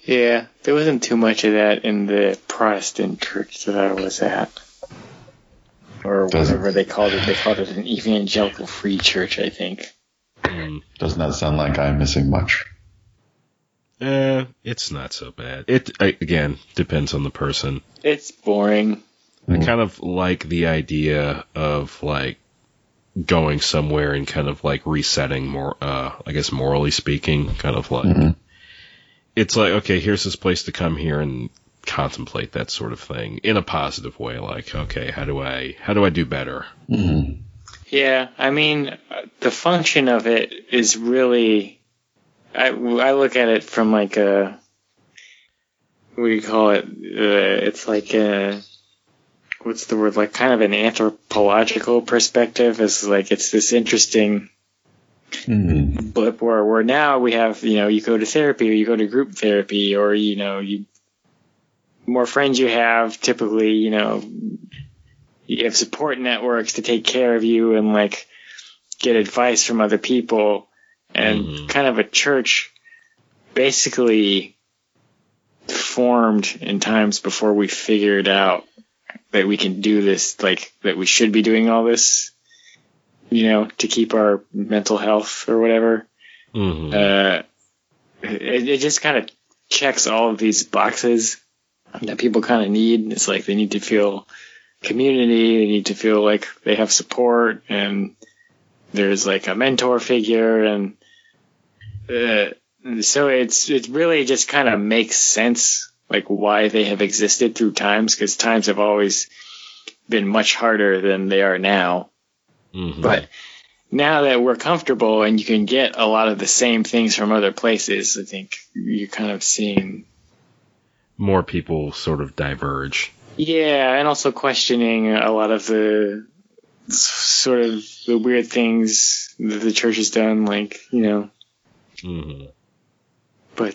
yeah, there wasn't too much of that in the Protestant church that I was at. Or Doesn't- whatever they called it. They called it an evangelical free church, I think. Mm. Does not that sound like I'm missing much. Eh, it's not so bad. It I- again depends on the person. It's boring. I Mm. kind of like the idea of like going somewhere and kind of like resetting more uh I guess morally speaking, kind of like Mhm. it's like okay, here's this place to come here and contemplate that sort of thing in a positive way like okay, how do I how do I do better? Hmm. Yeah, I mean, uh, the function of it is really. I, I look at it from like a. What do you call it? Uh, it's like a. What's the word? Like kind of an anthropological perspective. Is like it's this interesting Hmm. blip where where now we have you know you go to therapy or you go to group therapy or you know you more friends you have, typically, you know, you have support networks to take care of you and like get advice from other people. And Mhm. kind of a church basically formed in times before we figured out that we can do this, like that we should be doing all this, you know, to keep our mental health or whatever. hmm Uh, it, it just kind of checks all of these boxes that people kind of need. It's like they need to feel community, they need to feel like they have support, and there's like a mentor figure, and uh, so it's it really just kind of makes sense like why they have existed through times because times have always been much harder than they are now. hmm But now that we're comfortable and you can get a lot of the same things from other places, I think you're kind of seeing, more people sort of diverge. yeah, and also questioning a lot of the sort of the weird things that the church has done, like, you know, hmm but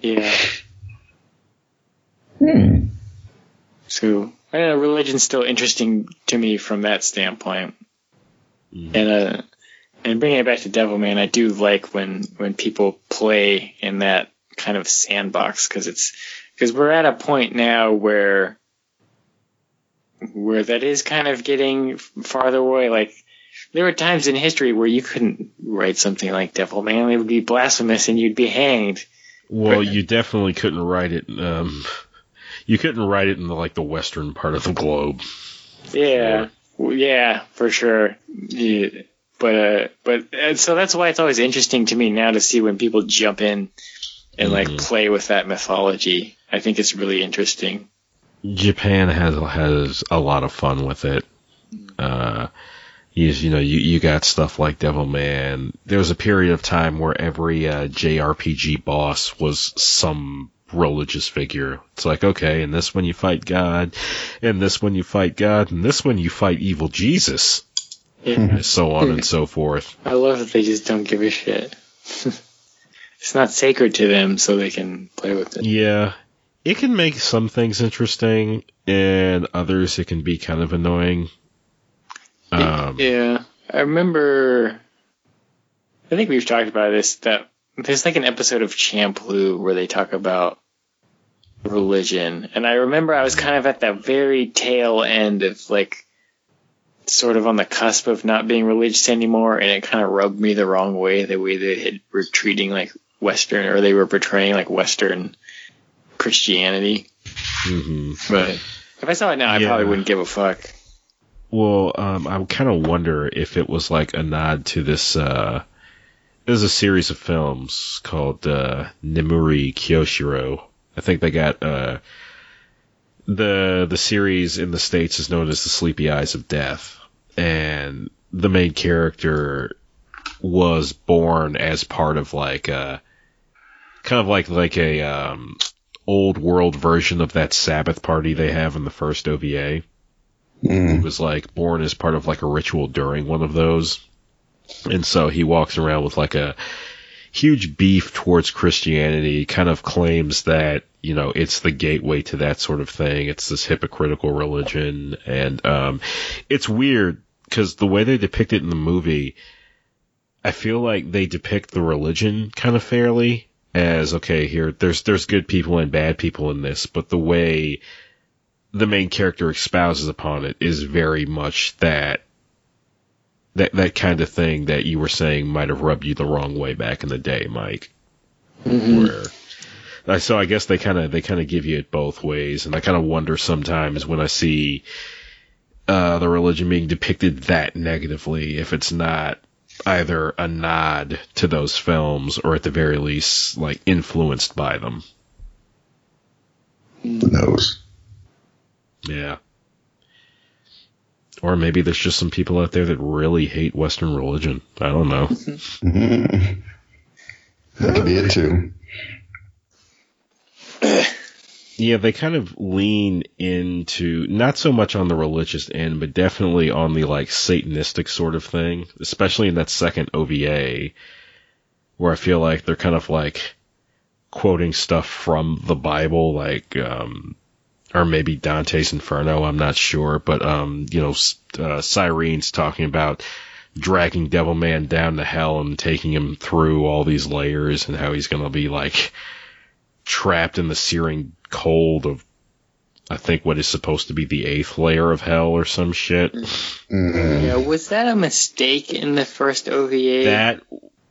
yeah. Hmm. So, I don't know, religion's still interesting to me from that standpoint. Mhm. And uh, and bringing it back to Devilman, I do like when when people play in that kind of sandbox because it's because we're at a point now where where that is kind of getting farther away. Like there were times in history where you couldn't write something like Devilman; it would be blasphemous and you'd be hanged. Well, you definitely couldn't write it. Um, you couldn't write it in the, like the western part of the globe. Yeah, Well, yeah, for sure. Yeah. But uh, but uh, so that's why it's always interesting to me now to see when people jump in and like Mhm. play with that mythology. I think it's really interesting. Japan has has a lot of fun with it. Uh, you, you know, you, you got stuff like Devil Man. There was a period of time where every uh, JRPG boss was some religious figure. It's like, okay, in this one you fight God, in this one you fight God, and this one you fight evil Jesus, Yeah. and so on and so forth. I love that they just don't give a shit. it's not sacred to them, so they can play with it. Yeah, it can make some things interesting, and others it can be kind of annoying. Um, Yeah, I remember. I think we've talked about this. That there's like an episode of Champloo where they talk about religion, and I remember I was kind of at that very tail end of like, sort of on the cusp of not being religious anymore, and it kind of rubbed me the wrong way. The way they had, were treating like Western, or they were portraying like Western Christianity. mhm. But if I saw it now, I probably wouldn't give a fuck. Well, um, I kind of wonder if it was like a nod to this. Uh, there's a series of films called uh, Nemuri Kyoshiro. I think they got uh, the the series in the states is known as the Sleepy Eyes of Death, and the main character was born as part of like a kind of like like a um, old world version of that Sabbath party they have in the first OVA he Mm. was like born as part of like a ritual during one of those. And so he walks around with like a huge beef towards Christianity, kind of claims that, you know, it's the gateway to that sort of thing. It's this hypocritical religion. And, um, it's weird because the way they depict it in the movie, I feel like they depict the religion kind of fairly as, okay, here, there's, there's good people and bad people in this, but the way the main character espouses upon it is very much that that that kind of thing that you were saying might have rubbed you the wrong way back in the day, Mike. Where so I guess they kind of they kind of give you it both ways, and I kind of wonder sometimes when I see uh, the religion being depicted that negatively if it's not either a nod to those films or at the very least like influenced by them. Who knows? Yeah. Or maybe there's just some people out there that really hate Western religion. I don't know. That mm-hmm. could be it too. Yeah, they kind of lean into not so much on the religious end, but definitely on the like satanistic sort of thing, especially in that second OVA, where I feel like they're kind of like quoting stuff from the Bible, like, um, or maybe Dante's Inferno. I'm not sure, but um, you know, uh, Sirene's talking about dragging Devilman down to hell and taking him through all these layers, and how he's gonna be like trapped in the searing cold of, I think, what is supposed to be the eighth layer of hell or some shit. Mhm. Yeah, was that a mistake in the first OVA? That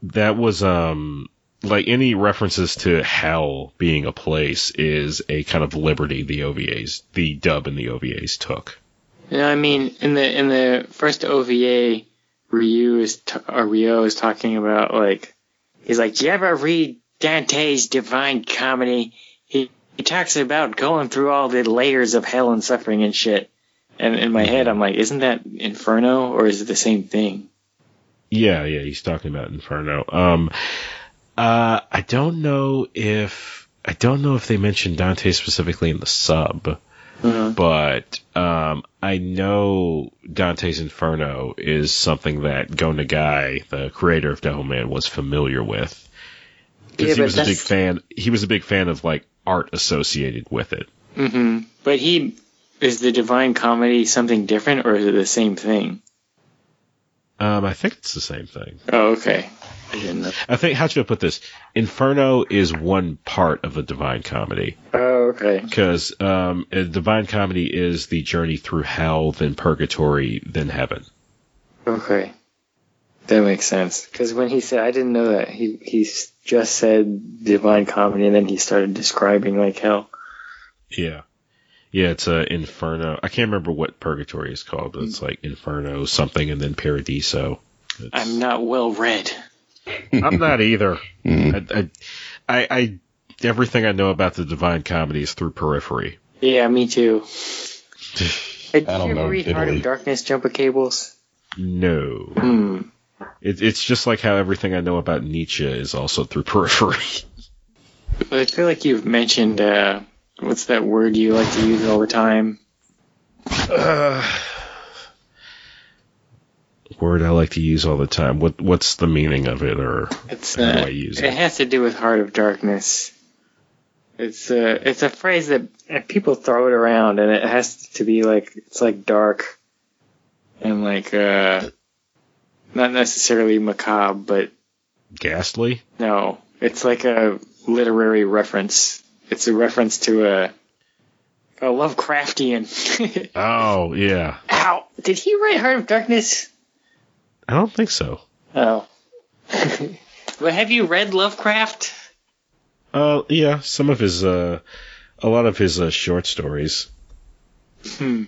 that was um like any references to hell being a place is a kind of liberty the OVAs, the dub and the OVAs took. No, I mean in the in the first OVA, Ryu is t- or Ryo is talking about like he's like, "Do you ever read Dante's Divine Comedy?" He talks about going through all the layers of hell and suffering and shit. And in my head, I'm like, "Isn't that Inferno or is it the same thing?" Yeah, yeah, he's talking about Inferno. Um, uh, I don't know if I don't know if they mentioned Dante specifically in the sub, Uh, but um, I know Dante's Inferno is something that Go Nagai, the creator of Devilman, was familiar with because Yeah, he was a big fan. He was a big fan of like art associated with it. hmm But he is the Divine Comedy something different or is it the same thing? Um, I think it's the same thing. Oh, okay. I didn't know. I think how should I put this? Inferno is one part of the Divine Comedy. Oh, okay. because um, a divine comedy is the journey through hell, then purgatory, then heaven. Okay. That makes sense. Because when he said, I didn't know that. He he s- just said divine comedy, and then he started describing like hell. Yeah, yeah. It's a inferno. I can't remember what purgatory is called, but it's like inferno something, and then paradiso. It's- I'm not well read. I'm not either. Mhm. I, I, I, I, everything I know about the divine comedy is through periphery. Yeah, me too. Did I don't you ever know read Heart Italy. of Darkness, Jumper Cables? No, Hmm. It, it's just like how everything I know about Nietzsche is also through periphery. I feel like you've mentioned uh, what's that word you like to use all the time? Uh, word I like to use all the time. What what's the meaning of it, or It's how do uh, I use it it? has to do with Heart of Darkness. It's uh, it's a phrase that uh, people throw it around, and it has to be like it's like dark, and like uh, not necessarily macabre, but Ghastly. no, it's like a literary reference. It's a reference to a a Lovecraftian. Oh yeah, Ow! Did he write Heart of Darkness? I don't think so. Oh. but have you read Lovecraft? Uh, yeah, some of his uh, a lot of his uh, short stories. Hmm.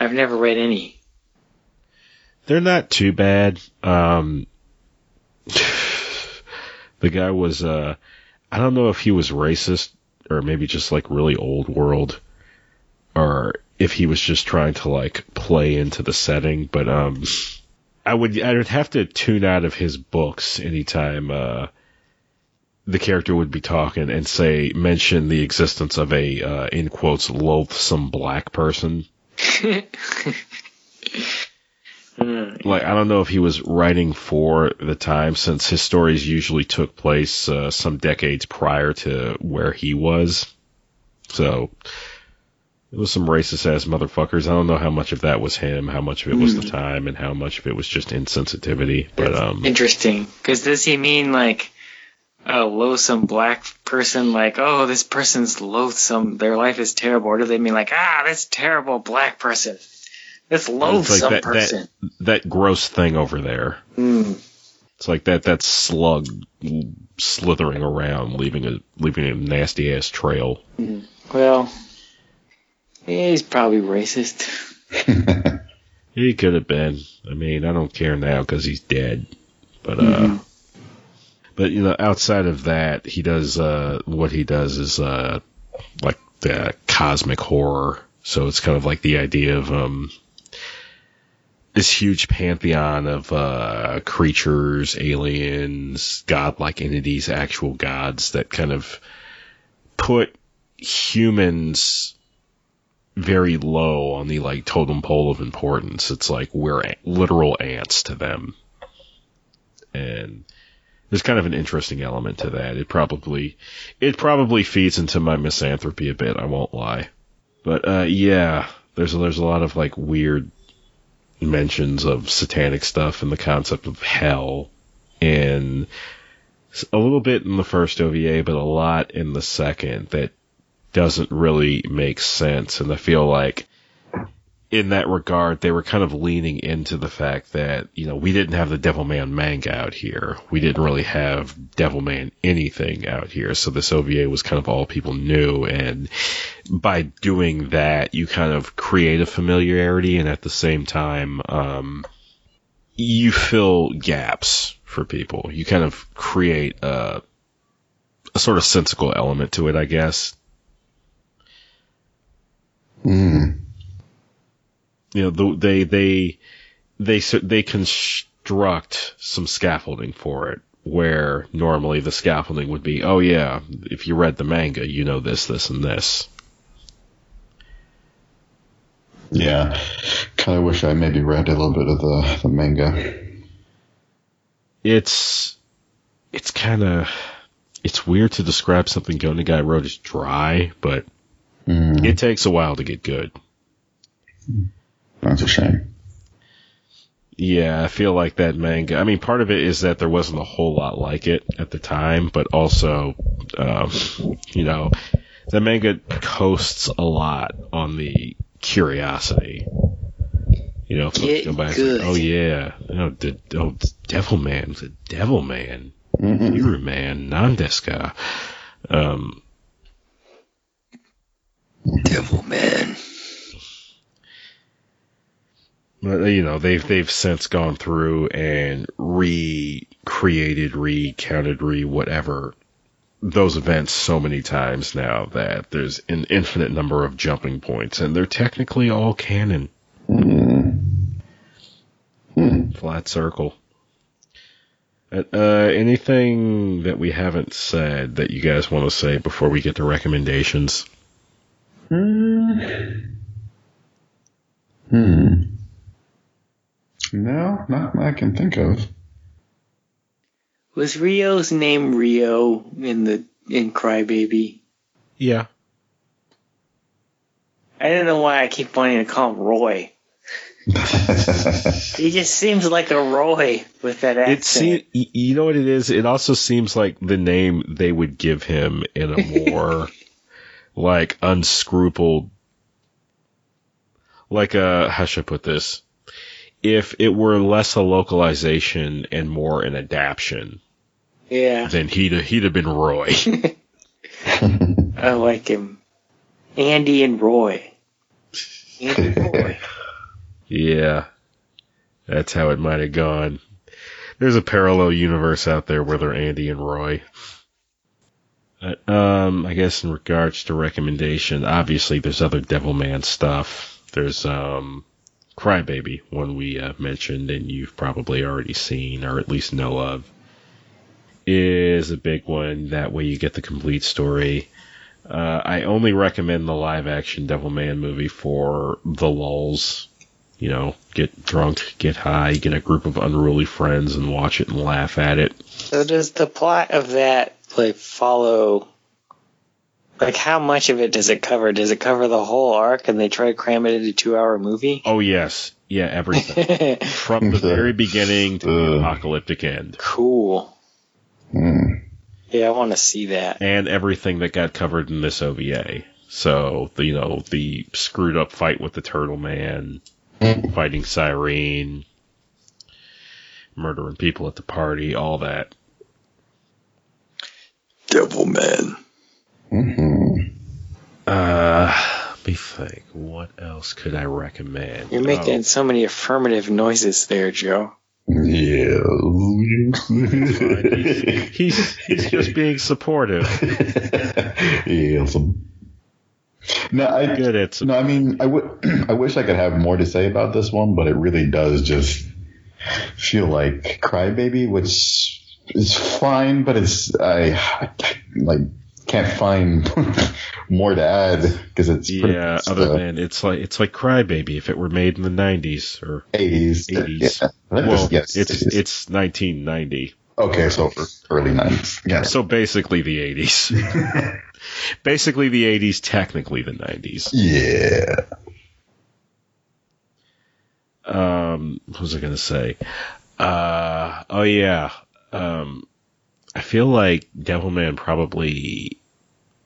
I've never read any. They're not too bad. Um, the guy was uh, I don't know if he was racist or maybe just like really old world, or if he was just trying to like play into the setting. But um, I would I would have to tune out of his books anytime uh, the character would be talking and say mention the existence of a uh, in quotes loathsome black person. Hmm. like I don't know if he was writing for the time since his stories usually took place uh, some decades prior to where he was. So it was some racist ass motherfuckers. I don't know how much of that was him, how much of it was the time, and how much of it was just insensitivity. But um, Interesting. Because does he mean like a loathsome black person, like, oh, this person's loathsome, their life is terrible? Or do they mean like, ah, this terrible black person, this loathsome that- that- person? that gross thing over there. Hmm. It's like that that slug slithering around, leaving a leaving a nasty ass trail. Well, he's probably racist. He could have been. I mean, I don't care now because he's dead. But uh, Mm-hmm. but you know, outside of that, he does uh, what he does is uh, like the cosmic horror. So it's kind of like the idea of um, this huge pantheon of uh, creatures, aliens, godlike entities, actual gods that kind of put humans very low on the like totem pole of importance. It's like we're literal ants to them. And there's kind of an interesting element to that. It probably it probably feeds into my misanthropy a bit. I won't lie, but uh, yeah, there's there's a lot of like weird mentions of satanic stuff and the concept of hell, and a little bit in the first OVA, but a lot in the second that doesn't really make sense. And I feel like in that regard, they were kind of leaning into the fact that, you know, we didn't have the Devilman manga out here. We didn't really have Devilman anything out here. So this OVA was kind of all people knew. And by doing that, you kind of create a familiarity and at the same time, um, you fill gaps for people. You kind of create a, a sort of sensical element to it, I guess. Mm. You know, the, they they they they construct some scaffolding for it, where normally the scaffolding would be, oh yeah, if you read the manga, you know this, this, and this. Yeah, kind of wish I maybe read a little bit of the, the manga. It's it's kind of it's weird to describe something Go Nagai wrote as dry, but Mm. it takes a while to get good. That's a shame. Yeah, I feel like that manga. I mean, part of it is that there wasn't a whole lot like it at the time, but also, um, you know, the manga coasts a lot on the curiosity. You know, folks Get go by and good. say, oh yeah, oh, the, oh, Devil Man, the Devil Man, Mhm. Hero Man, Nandeska. Um, Devil Man. You know, they've they've since gone through and recreated, recounted, re whatever those events so many times now that there's an infinite number of jumping points, and they're technically all canon. Mm. Hmm. Flat circle. Uh, anything that we haven't said that you guys want to say before we get to recommendations? Hmm. Hmm. No, not that I can think of. Was Ryo's name Rio in the in Crybaby? Yeah. I don't know why I keep wanting to call him Roy. He just seems like a Roy with that accent. It seems, you know what it is? It also seems like the name they would give him in a more like unscrupled, like a how should I put this? If it were less a localization and more an adaptation, yeah, then he'd he'd have been Roy. I like him. Andy and Roy. Andy and Roy. yeah, that's how it might have gone. There's a parallel universe out there where they're Andy and Roy. But, um, I guess in regards to recommendation, obviously there's other Devilman stuff. There's um, Crybaby, one we uh, mentioned and you've probably already seen or at least know of, is a big one. That way you get the complete story. Uh, I only recommend the live action Devil Devilman movie for the lulls. You know, get drunk, get high, get a group of unruly friends and watch it and laugh at it. So does the plot of that like follow? Like how much of it does it cover? Does it cover the whole arc and they try to cram it into a two-hour movie? Oh yes, yeah, everything from the very beginning to the apocalyptic end, cool. Hmm. Yeah, I want to see that. and everything that got covered in this OVA. So the, you know the screwed up fight with the Turtle Man, fighting Sirene, murdering people at the party, all that. Devil Man. hmm Uh, let me think. What else could I recommend? You're making Oh. so many affirmative noises there, Joe. Yeah. he's he's just being supportive. yes. No, I Good at no, I mean, I would. I wish I could have more to say about this one, but it really does just feel like Crybaby, which is fine, but it's I, I like can't find more to add because it's pretty yeah. Other the than it's like it's like Crybaby if it were made in the '90s or 80s. 80s. Yeah. Well, yes, it's it's 1990. Okay, so early 90s. Yeah. So basically the 80s. basically the 80s, technically the 90s. Yeah. Um, what was I going to say? Uh, oh yeah. Um, I feel like Devilman probably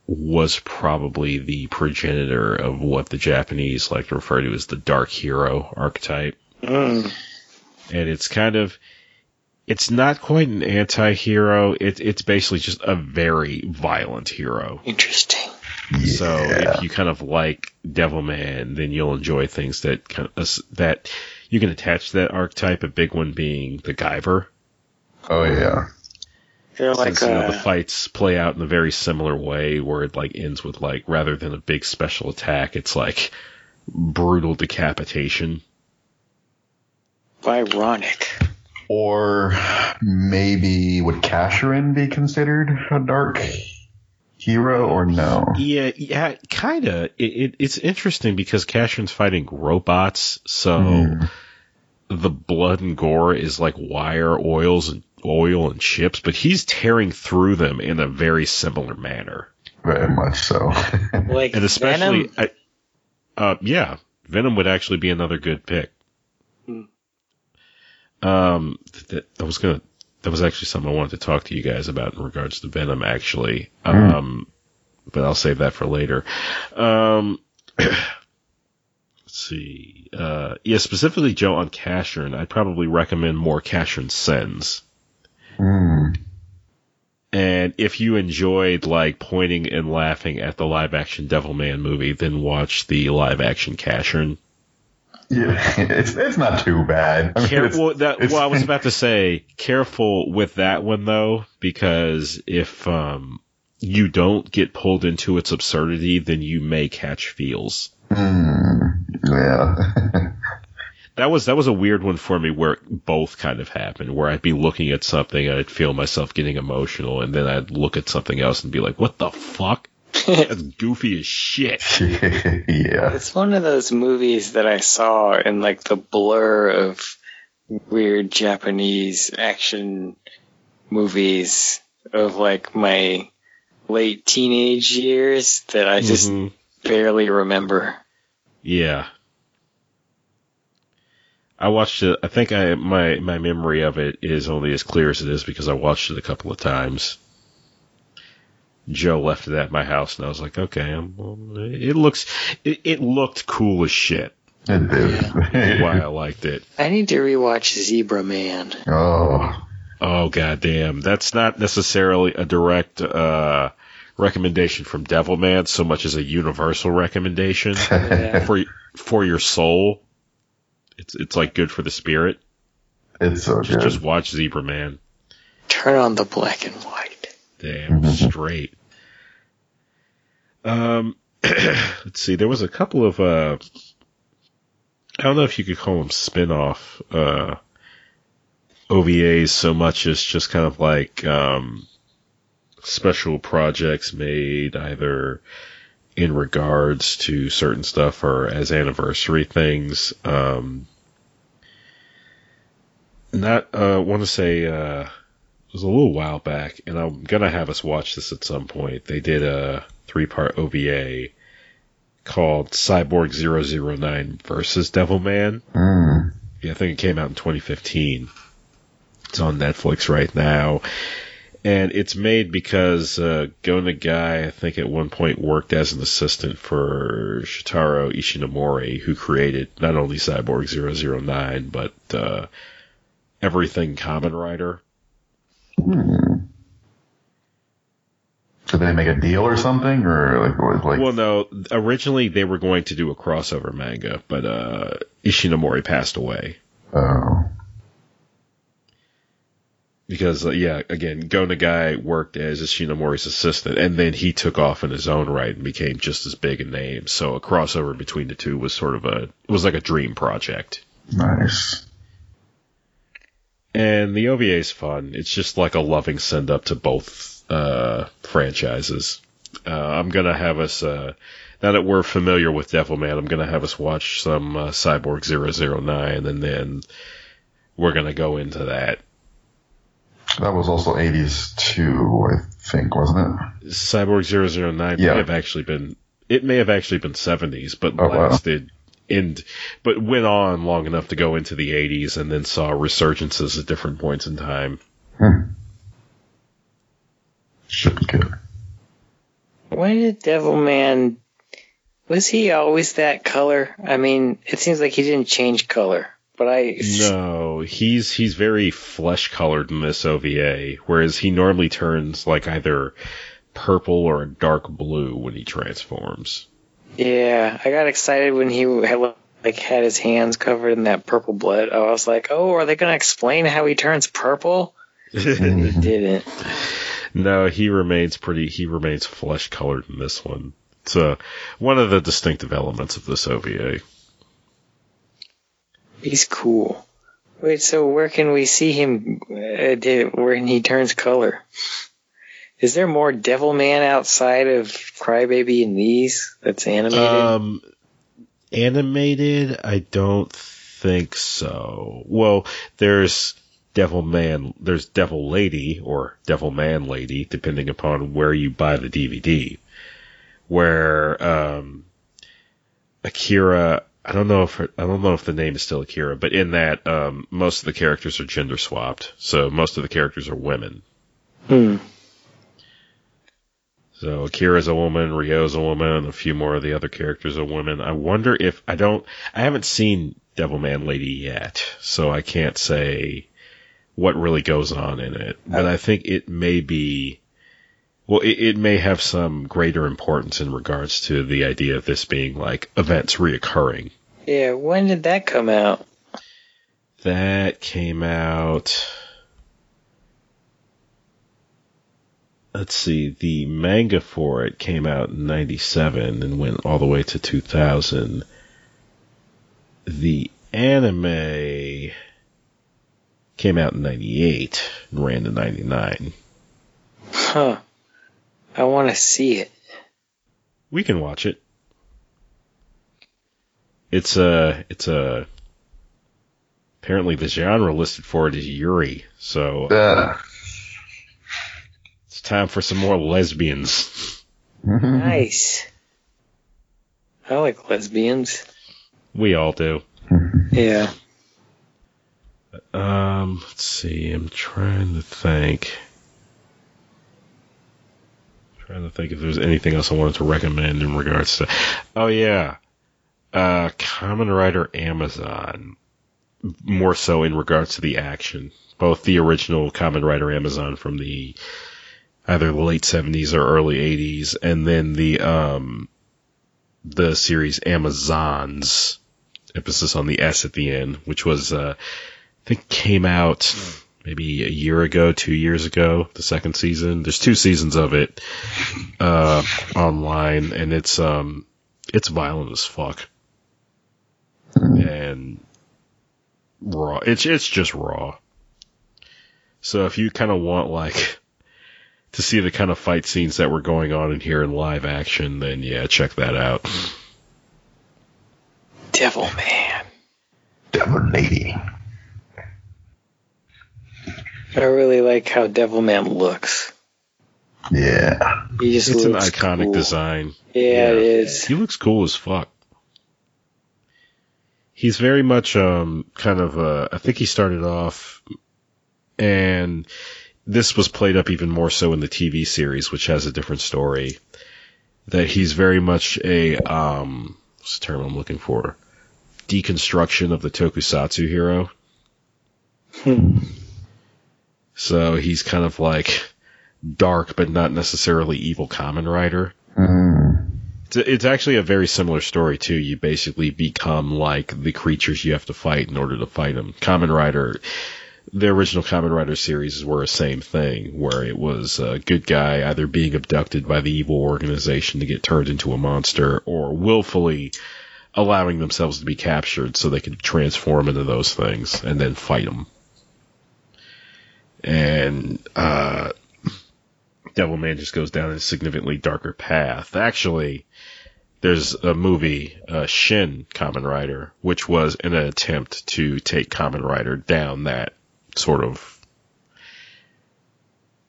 was probably the progenitor of what the Japanese like to refer to as the dark hero archetype. Mm. And it's kind of, it's not quite an anti-hero. It, it's basically just a very violent hero. Interesting. So Yeah. if you kind of like Devilman, then you'll enjoy things that kind of, that you can attach to that archetype. A big one being the Guyver. Oh yeah. They're like Since, you know, uh, the fights play out in a very similar way, where it like ends with like rather than a big special attack, it's like brutal decapitation. ironic. Or maybe would Casshern be considered a dark hero or no? Yeah, yeah, kind of. It, it, it's interesting because Casshern's fighting robots, so Hmm. the blood and gore is like wire oils and oil and chips, but he's tearing through them in a very similar manner. Very much so. Like And especially, Venom, I, uh, yeah, Venom would actually be another good pick. Hmm. Um, that, that was gonna, that was actually something I wanted to talk to you guys about in regards to Venom, actually. Um, but I'll save that for later. Um, let's see. Uh, yeah, specifically Joe on Casshern, I'd probably recommend more Casshern Sins. Hmm. And if you enjoyed like pointing and laughing at the live action Devilman movie, then watch the live action Casshern. Yeah, it's it's not too bad. I mean, Care- well, that, well, I was about to say, careful with that one though, because if um, you don't get pulled into its absurdity, then you may catch feels. Hmm, yeah. That was that was a weird one for me, where both kind of happened. Where I'd be looking at something, and I'd feel myself getting emotional, and then I'd look at something else and be like, "What the fuck? That's goofy as shit." yeah. It's one of those movies that I saw in like the blur of weird Japanese action movies of like my late teenage years that I just Mhm. barely remember. Yeah. I watched it. I think I my my memory of it is only as clear as it is because I watched it a couple of times. Joe left it at my house, and I was like, "Okay, I'm, it looks it, it looked cool as shit." It did. Why I liked it. I need to rewatch Zebra Man. oh. Oh goddamn, that's not necessarily a direct uh, recommendation from Devilman so much as a universal recommendation Yeah. for for your soul. It's it's like good for the spirit. It's so Just, good. just watch Zebra Man. Turn on the black and white. Damn Mhm. straight. Um, let's see. There was a couple of uh, I don't know if you could call them spin-off uh, OVAs so much as just kind of like um, special projects made either in regards to certain stuff or as anniversary things. Um, not uh, want to say uh, it was a little while back, and I'm gonna have us watch this at some point. They did a three part OVA called Cyborg 009 versus Devilman. Mm. Yeah, I think it came out in 2015. It's on Netflix right now. And it's made because uh, Go Nagai, I think at one point worked as an assistant for Shotaro Ishinomori, who created not only Cyborg 009, but uh, Everything Kamen Rider. Hmm. Did they make a deal or something, or like, like? Well, no, originally they were going to do a crossover manga, but uh, Ishinomori passed away. oh, because uh, yeah, again, Go Nagai worked as Ishinomori's assistant, and then he took off in his own right and became just as big a name. So a crossover between the two was sort of a it was like a dream project. nice. And the OVA is fun. It's just like a loving send up to both uh, franchises. Uh, I'm gonna have us uh, now that we're familiar with Devilman, I'm gonna have us watch some uh, Cyborg 009, and then we're gonna go into that. That was also 80s too, I think, wasn't it? Cyborg 009 Yeah. may have actually been it may have actually been 70s, but Oh, wow. lasted in but went on long enough to go into the 80s and then saw resurgences at different points in time. Hmm. Should be good. When did Devilman? Was he always that color? I mean, it seems like he didn't change color, but I No, he's he's very flesh colored in this OVA, whereas he normally turns like either purple or a dark blue when he transforms. yeah, I got excited when he had like had his hands covered in that purple blood. I was like, oh, are they gonna explain how he turns purple? They didn't. no, he remains pretty. He remains flesh colored in this one. It's uh, one of the distinctive elements of this OVA. He's cool. Wait, so where can we see him uh, when he turns color? Is there more Devil Man outside of Crybaby and these that's animated? Um, animated, I don't think so. Well, there's Devil Man, there's Devil Lady or Devil Man Lady, depending upon where you buy the DVD. Where um, Akira, I don't know if I don't know if the name is still Akira, but in that um, most of the characters are gender swapped, so most of the characters are women. hmm. So Akira's a woman, Ryo's a woman, and a few more of the other characters are women. I wonder if I don't I haven't seen Devilman Lady yet, so I can't say what really goes on in it. But I think it may be well, it, it may have some greater importance in regards to the idea of this being like events reoccurring. Yeah, when did that come out? That came out. Let's see, the manga for it came out in 97 and went all the way to 2000. The anime came out in 98 and ran to 99. Huh. I want to see it. We can watch it. It's a, it's a, apparently the genre listed for it is Yuri, so Uh, it's time for some more lesbians. Nice. I like lesbians. We all do. Yeah. Um, let's see. I'm trying to think. trying to think if there's anything else I wanted to recommend in regards to. Oh yeah, uh, Kamen Rider Amazon. More so in regards to the action, both the original Kamen Rider Amazon from the either the late 70s or early 80s, and then the um the series Amazons, emphasis on the S at the end, which was uh, I think came out maybe a year ago, two years ago, the second season. There's two seasons of it uh, online, and it's um it's violent as fuck and raw. It's it's just raw. So if you kind of want like to see the kind of fight scenes that were going on in here in live action, then yeah, check that out. Devil Man. Devil Lady. I really like how Devil Man looks. Yeah. He just It's an iconic cool. design. Yeah, it is. He looks cool as fuck. He's very much um kind of uh I think he started off and this was played up even more so in the TV series which has a different story that he's very much a um what's the term I'm looking for deconstruction of the tokusatsu hero. Hmm. So he's kind of like dark but not necessarily evil Kamen Rider. Mm. It's, actually a very similar story too. You basically become like the creatures you have to fight in order to fight them. Kamen Rider, the original Kamen Rider series were the same thing, where it was a good guy either being abducted by the evil organization to get turned into a monster, or willfully allowing themselves to be captured so they could transform into those things and then fight them. And uh, Devilman just goes down a significantly darker path. Actually, there's a movie, uh, Shin Kamen Rider, which was an attempt to take Kamen Rider down that sort of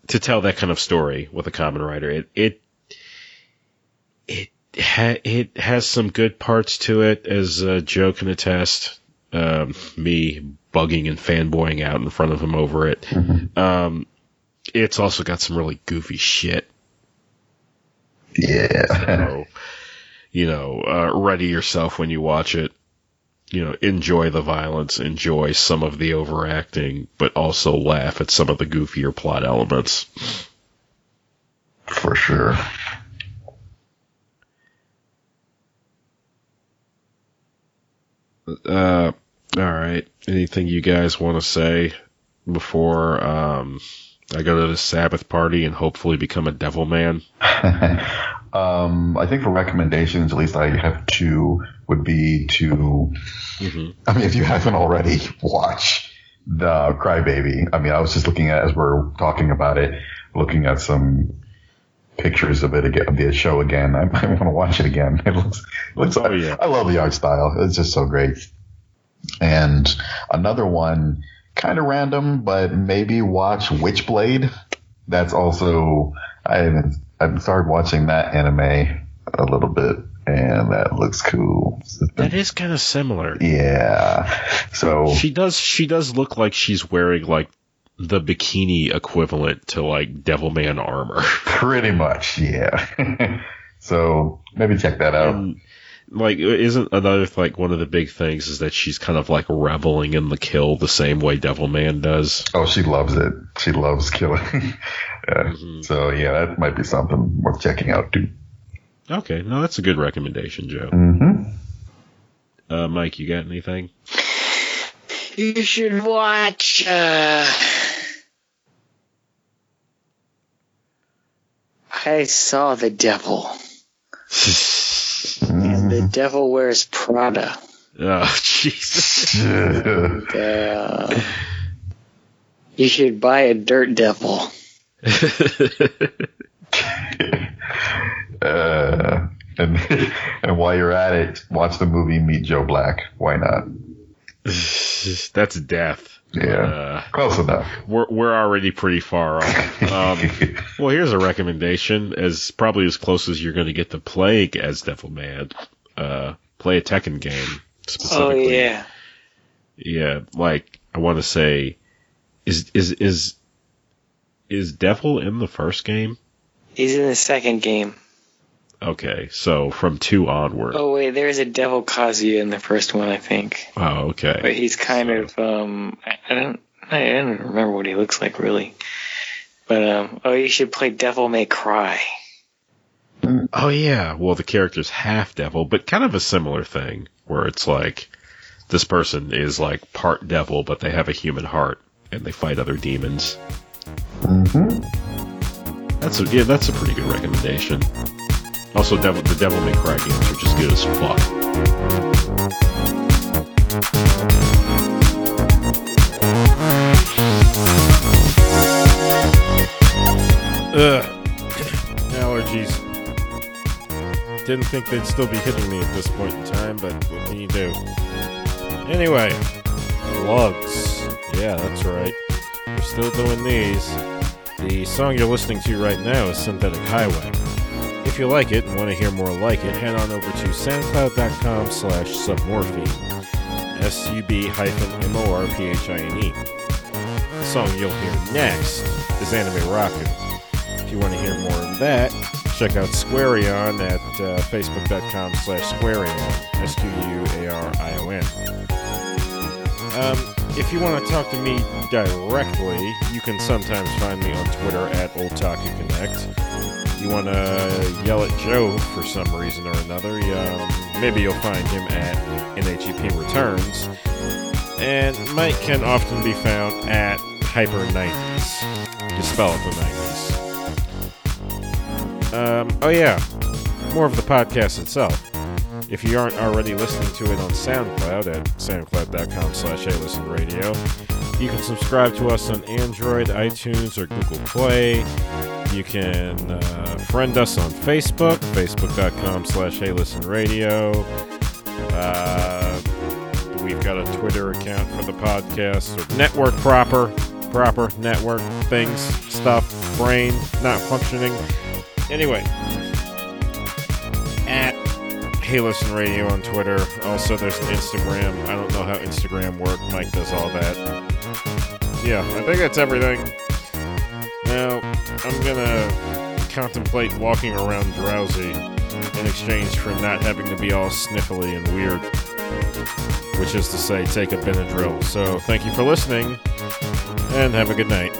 to tell that kind of story with a Kamen Rider. It it it ha- it has some good parts to it, as uh, Joe can attest. Um, me bugging and fanboying out in front of him over it. Um, it's also got some really goofy shit. Yeah. So, you know, uh, ready yourself when you watch it. You know, enjoy the violence, enjoy some of the overacting, but also laugh at some of the goofier plot elements. For sure. Uh, all right. Anything you guys want to say before um, I go to the Sabbath party and hopefully become a devil man? um, I think for recommendations, at least I have two, would be to, Mhm. I mean, if you haven't already, watch the Crybaby. I mean, I was just looking at, as we're talking about it, looking at some pictures of it again, of the show again. I might want to watch it again. It looks, looks Oh, yeah. I love the art style. It's just so great. And another one, kind of random, but maybe watch Witchblade. That's also I haven't I've started watching that anime a little bit, and that looks cool. That is kind of similar. Yeah. So She does. She does look like she's wearing like the bikini equivalent to like Devilman armor. pretty much, yeah. so maybe check that out. And, like, isn't another like one of the big things is that she's kind of like reveling in the kill the same way Devilman does. Oh, she loves it. She loves killing. yeah. Mhm. So yeah, that might be something worth checking out too. Okay, no, that's a good recommendation, Joe. Mm-hmm. Uh, Mike, you got anything? You should watch. Uh, I saw the devil, and the devil wears Prada. Oh, Jesus. Uh, you should buy a dirt devil. uh, and and while you're at it, watch the movie Meet Joe Black. Why not? That's death. Yeah, Uh, close enough. we're we're already pretty far off. Um, well, here's a recommendation, as probably as close as you're going to get to playing as Devilman. Uh, play a Tekken game Oh specifically. yeah. yeah. Like I want to say, is is is is Devil in the first game? He's in the second game. Okay, so from two onward. Oh wait, there's a devil Kazuya in the first one, I think. Oh, okay. But he's kind of um I, I don't I don't remember what he looks like really. But um oh you should play Devil May Cry. Oh yeah, well the character's half devil, but kind of a similar thing where it's like this person is like part devil, but they have a human heart and they fight other demons. Mm-hmm. That's a yeah, that's a pretty good recommendation. Also, devil the Devil May Cry games are just good as fuck. Ugh. Allergies. Didn't think they'd still be hitting me at this point in time, but what can you do? Anyway, lugs. Yeah, that's right. We're still doing these. The song you're listening to right now is Synthetic Highway. If you like it and want to hear more like it, head on over to soundcloud.com slash submorphine. S-U-B-M-O-R-P-H-I-N-E. The song you'll hear next is Anime Rocket. If you want to hear more of that, check out Squarion at uh, facebook.com slash Squarion, S-Q-U-A-R-I-O-N. Um, if you want to talk to me directly, you can sometimes find me on Twitter at OldTakuConnect. You want to yell at Joe for some reason or another, um, maybe you'll find him at NHEP Returns. And Mike can often be found at Hyper90s. You spell it the 90s. Um, oh yeah, more of the podcast itself. If you aren't already listening to it on SoundCloud at soundcloud.com slash radio, you can subscribe to us on Android, iTunes, or Google Play. You can uh, friend us on Facebook, facebook.com slash radio. Uh, we've got a Twitter account for the podcast, or network proper, proper network things, stuff. brain not functioning. Anyway, at Hey Listen Radio on Twitter. Also, there's an Instagram. I don't know how Instagram works. Mike does all that. Yeah, I think that's everything. Now, I'm gonna contemplate walking around drowsy in exchange for not having to be all sniffly and weird. Which is to say, take a Benadryl. So, thank you for listening, and have a good night.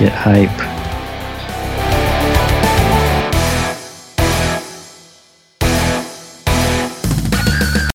Get hype.